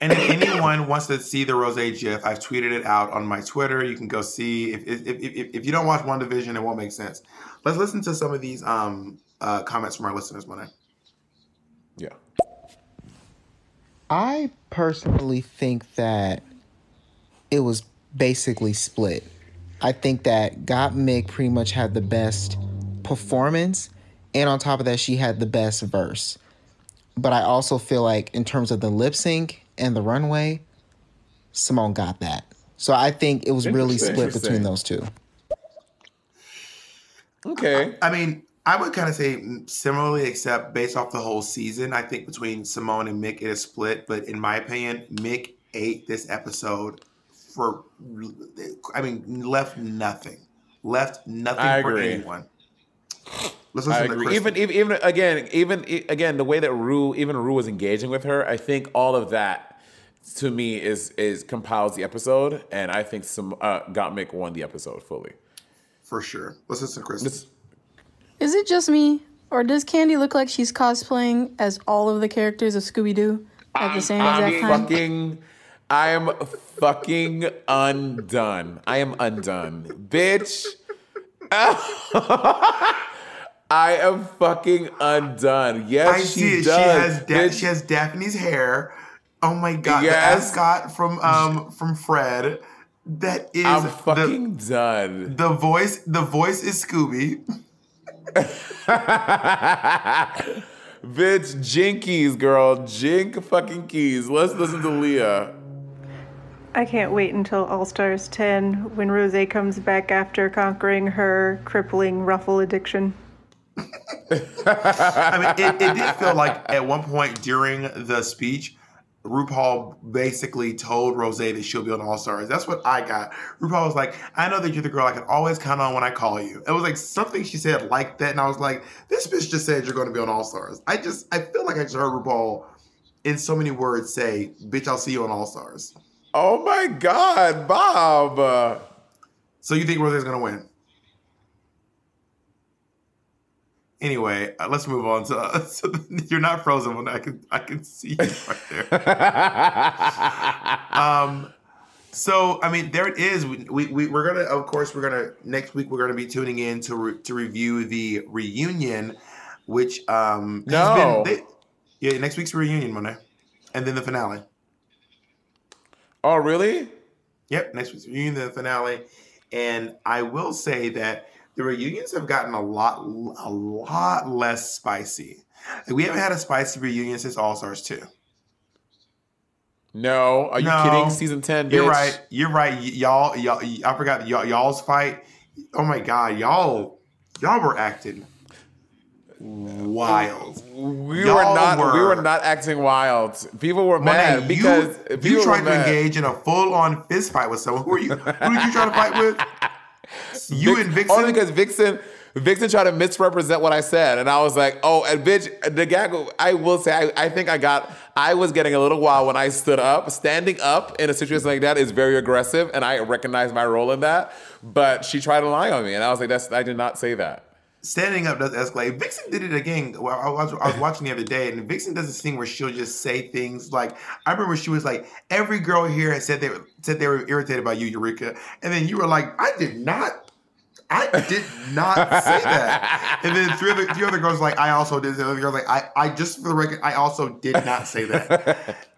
And if anyone [coughs] wants to see the Rose GIF, I've tweeted it out on my Twitter. You can go see. If if, if, if, if you don't watch WandaVision, it won't make sense. Let's listen to some of these um, uh, comments from our listeners, Monet. Yeah. I personally think that it was basically split. I think that Gottmik pretty much had the best performance, and on top of that, she had the best verse. But I also feel like, in terms of the lip sync and the runway, Symone got that. So I think it was really split between those two. Okay. I, I mean, I would kind of say similarly, except based off the whole season. I think between Symone and Mick, it is split. But in my opinion, Mick ate this episode for, I mean, left nothing. Left nothing I for agree. anyone. Let's I listen to agree. Kristen. Even, even even again, even again, the way that Ru, even Ru was engaging with her, I think all of that to me is is compiles the episode, and I think some uh, Gottmik won the episode fully. For sure. Let's listen to Kristen. Is it just me, or does Kandy look like she's cosplaying as all of the characters of Scooby Doo at the same exact I'm time? fucking, I am fucking undone. I am undone, bitch. [laughs] I am fucking undone. Yes, I she see it. does. She has da- she has Daphne's hair. Oh my god, Yes. the ascot from um from Fred. That is I'm fucking done. The voice the voice is Scooby. [laughs] Bitch, jinkies, girl. Jink fucking keys. Let's listen to Leah. I can't wait until All Stars 10 when Rose comes back after conquering her crippling ruffle addiction. I mean, it, it did feel like at one point during the speech, RuPaul basically told Rose that she'll be on All Stars. That's what I got. RuPaul was like, I know that you're the girl I can always count on when I call you. It was like something she said like that, and I was like, this bitch just said you're going to be on All Stars. I just, I feel like I just heard RuPaul in so many words say, bitch, I'll see you on All Stars. Oh my God, Bob. So you think Rose's going to win? Anyway, uh, let's move on. Uh, [laughs] so [laughs] you're not frozen when I can I can see you right there. [laughs] um, so I mean, there it is. We, we, we we're gonna of course we're gonna next week we're gonna be tuning in to re, to review the reunion, which um has No. been, they, yeah next week's reunion Monet, and then the finale. Oh really? Yep, next week's reunion, then the finale, And I will say that the reunions have gotten a lot, a lot less spicy. Like, we haven't had a spicy reunion since All Stars 2. No, are you No. kidding? Season ten. You're right. You're right. Y- y'all, y'all, I forgot y'all, y'all's fight. Oh my god, y'all, y'all were acting wild. We Y'all were not. We were- were not acting wild. People were mad you- because you, tried were to engage in a full-on fist fight with someone. Who are you? Who did you try to fight with? [laughs] You Vix- and Vixen. Only because Vixen, Vixen tried to misrepresent what I said, and I was like, "Oh, and bitch, the gag." I will say, I, I think I got. I was getting a little wild when I stood up. Standing up in a situation like that is very aggressive, and I recognize my role in that. But she tried to lie on me, and I was like, "That's. I did not say that." Standing up does escalate. Vixen did it again. Well, I was, I was watching the other day, and Vixen does this thing where she'll just say things like, "I remember she was like, every girl here has said they were, said they were irritated by you, Eureka," and then you were like, "I did not, I did not say that." And then three other three other girls like, "I also did." The other girls like, "I, I just for the record, I also did not say that."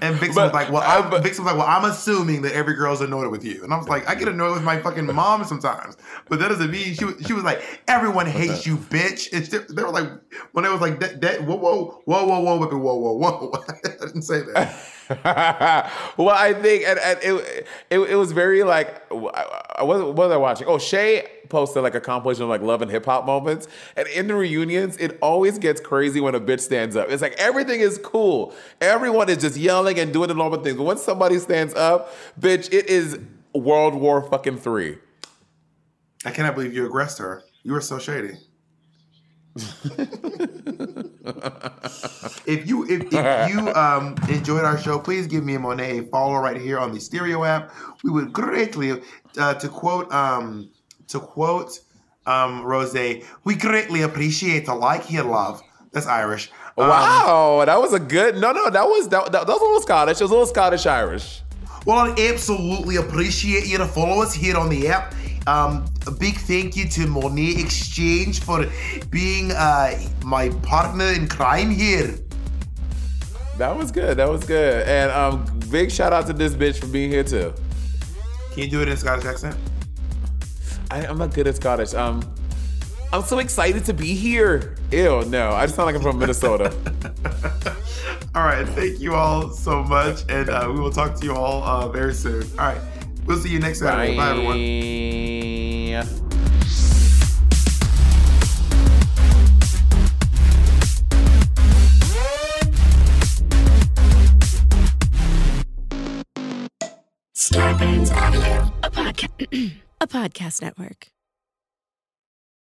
And Vixen was like, "Well, I, Vixen was like, well, I'm assuming that every girl's annoyed with you." And I was like, "I get annoyed with my fucking mom sometimes, but that doesn't mean she was." She was like, "Everyone hates you, bitch." It's they, they were like, when they was like, that, that, "Whoa, whoa, whoa, whoa, whoa, whoa, whoa, whoa," whoa. [laughs] I didn't say that. [laughs] well, I think and, and it, it it was very like I- I- what, what was I watching? Oh, Shea posted like a compilation of like love and hip hop moments, and in the reunions, it always gets crazy when a bitch stands up. It's like everything is cool, everyone is just yelling and doing the normal things. But when somebody stands up, bitch, it is World War fucking three. I cannot believe you aggressed her. You were so shady. [laughs] if you if, if you um, enjoyed our show, please give me and Monét a follow right here on the Stereo app. We would greatly, uh, to quote um, to quote um, Rosé, we greatly appreciate the like here, love. That's Irish. Um, Wow, that was a good. No, no, that was that, that, that was a little Scottish. It was a little Scottish Irish. Well, I absolutely appreciate you to follow us here on the app. Um, a big thank you to Monét X Change for being uh, my partner in crime here. That was good. That was good. And um, big shout out to this bitch for being here too. Can you do it in Scottish accent? I, I'm not good at Scottish. Um, I'm so excited to be here. Ew, no, I just sound like I'm from Minnesota. [laughs] All right, thank you all so much, and uh, we will talk to you all uh, very soon. All right, we'll see you next Saturday. Bye, everyone. Starburns Audio, a [clears throat] a podcast network.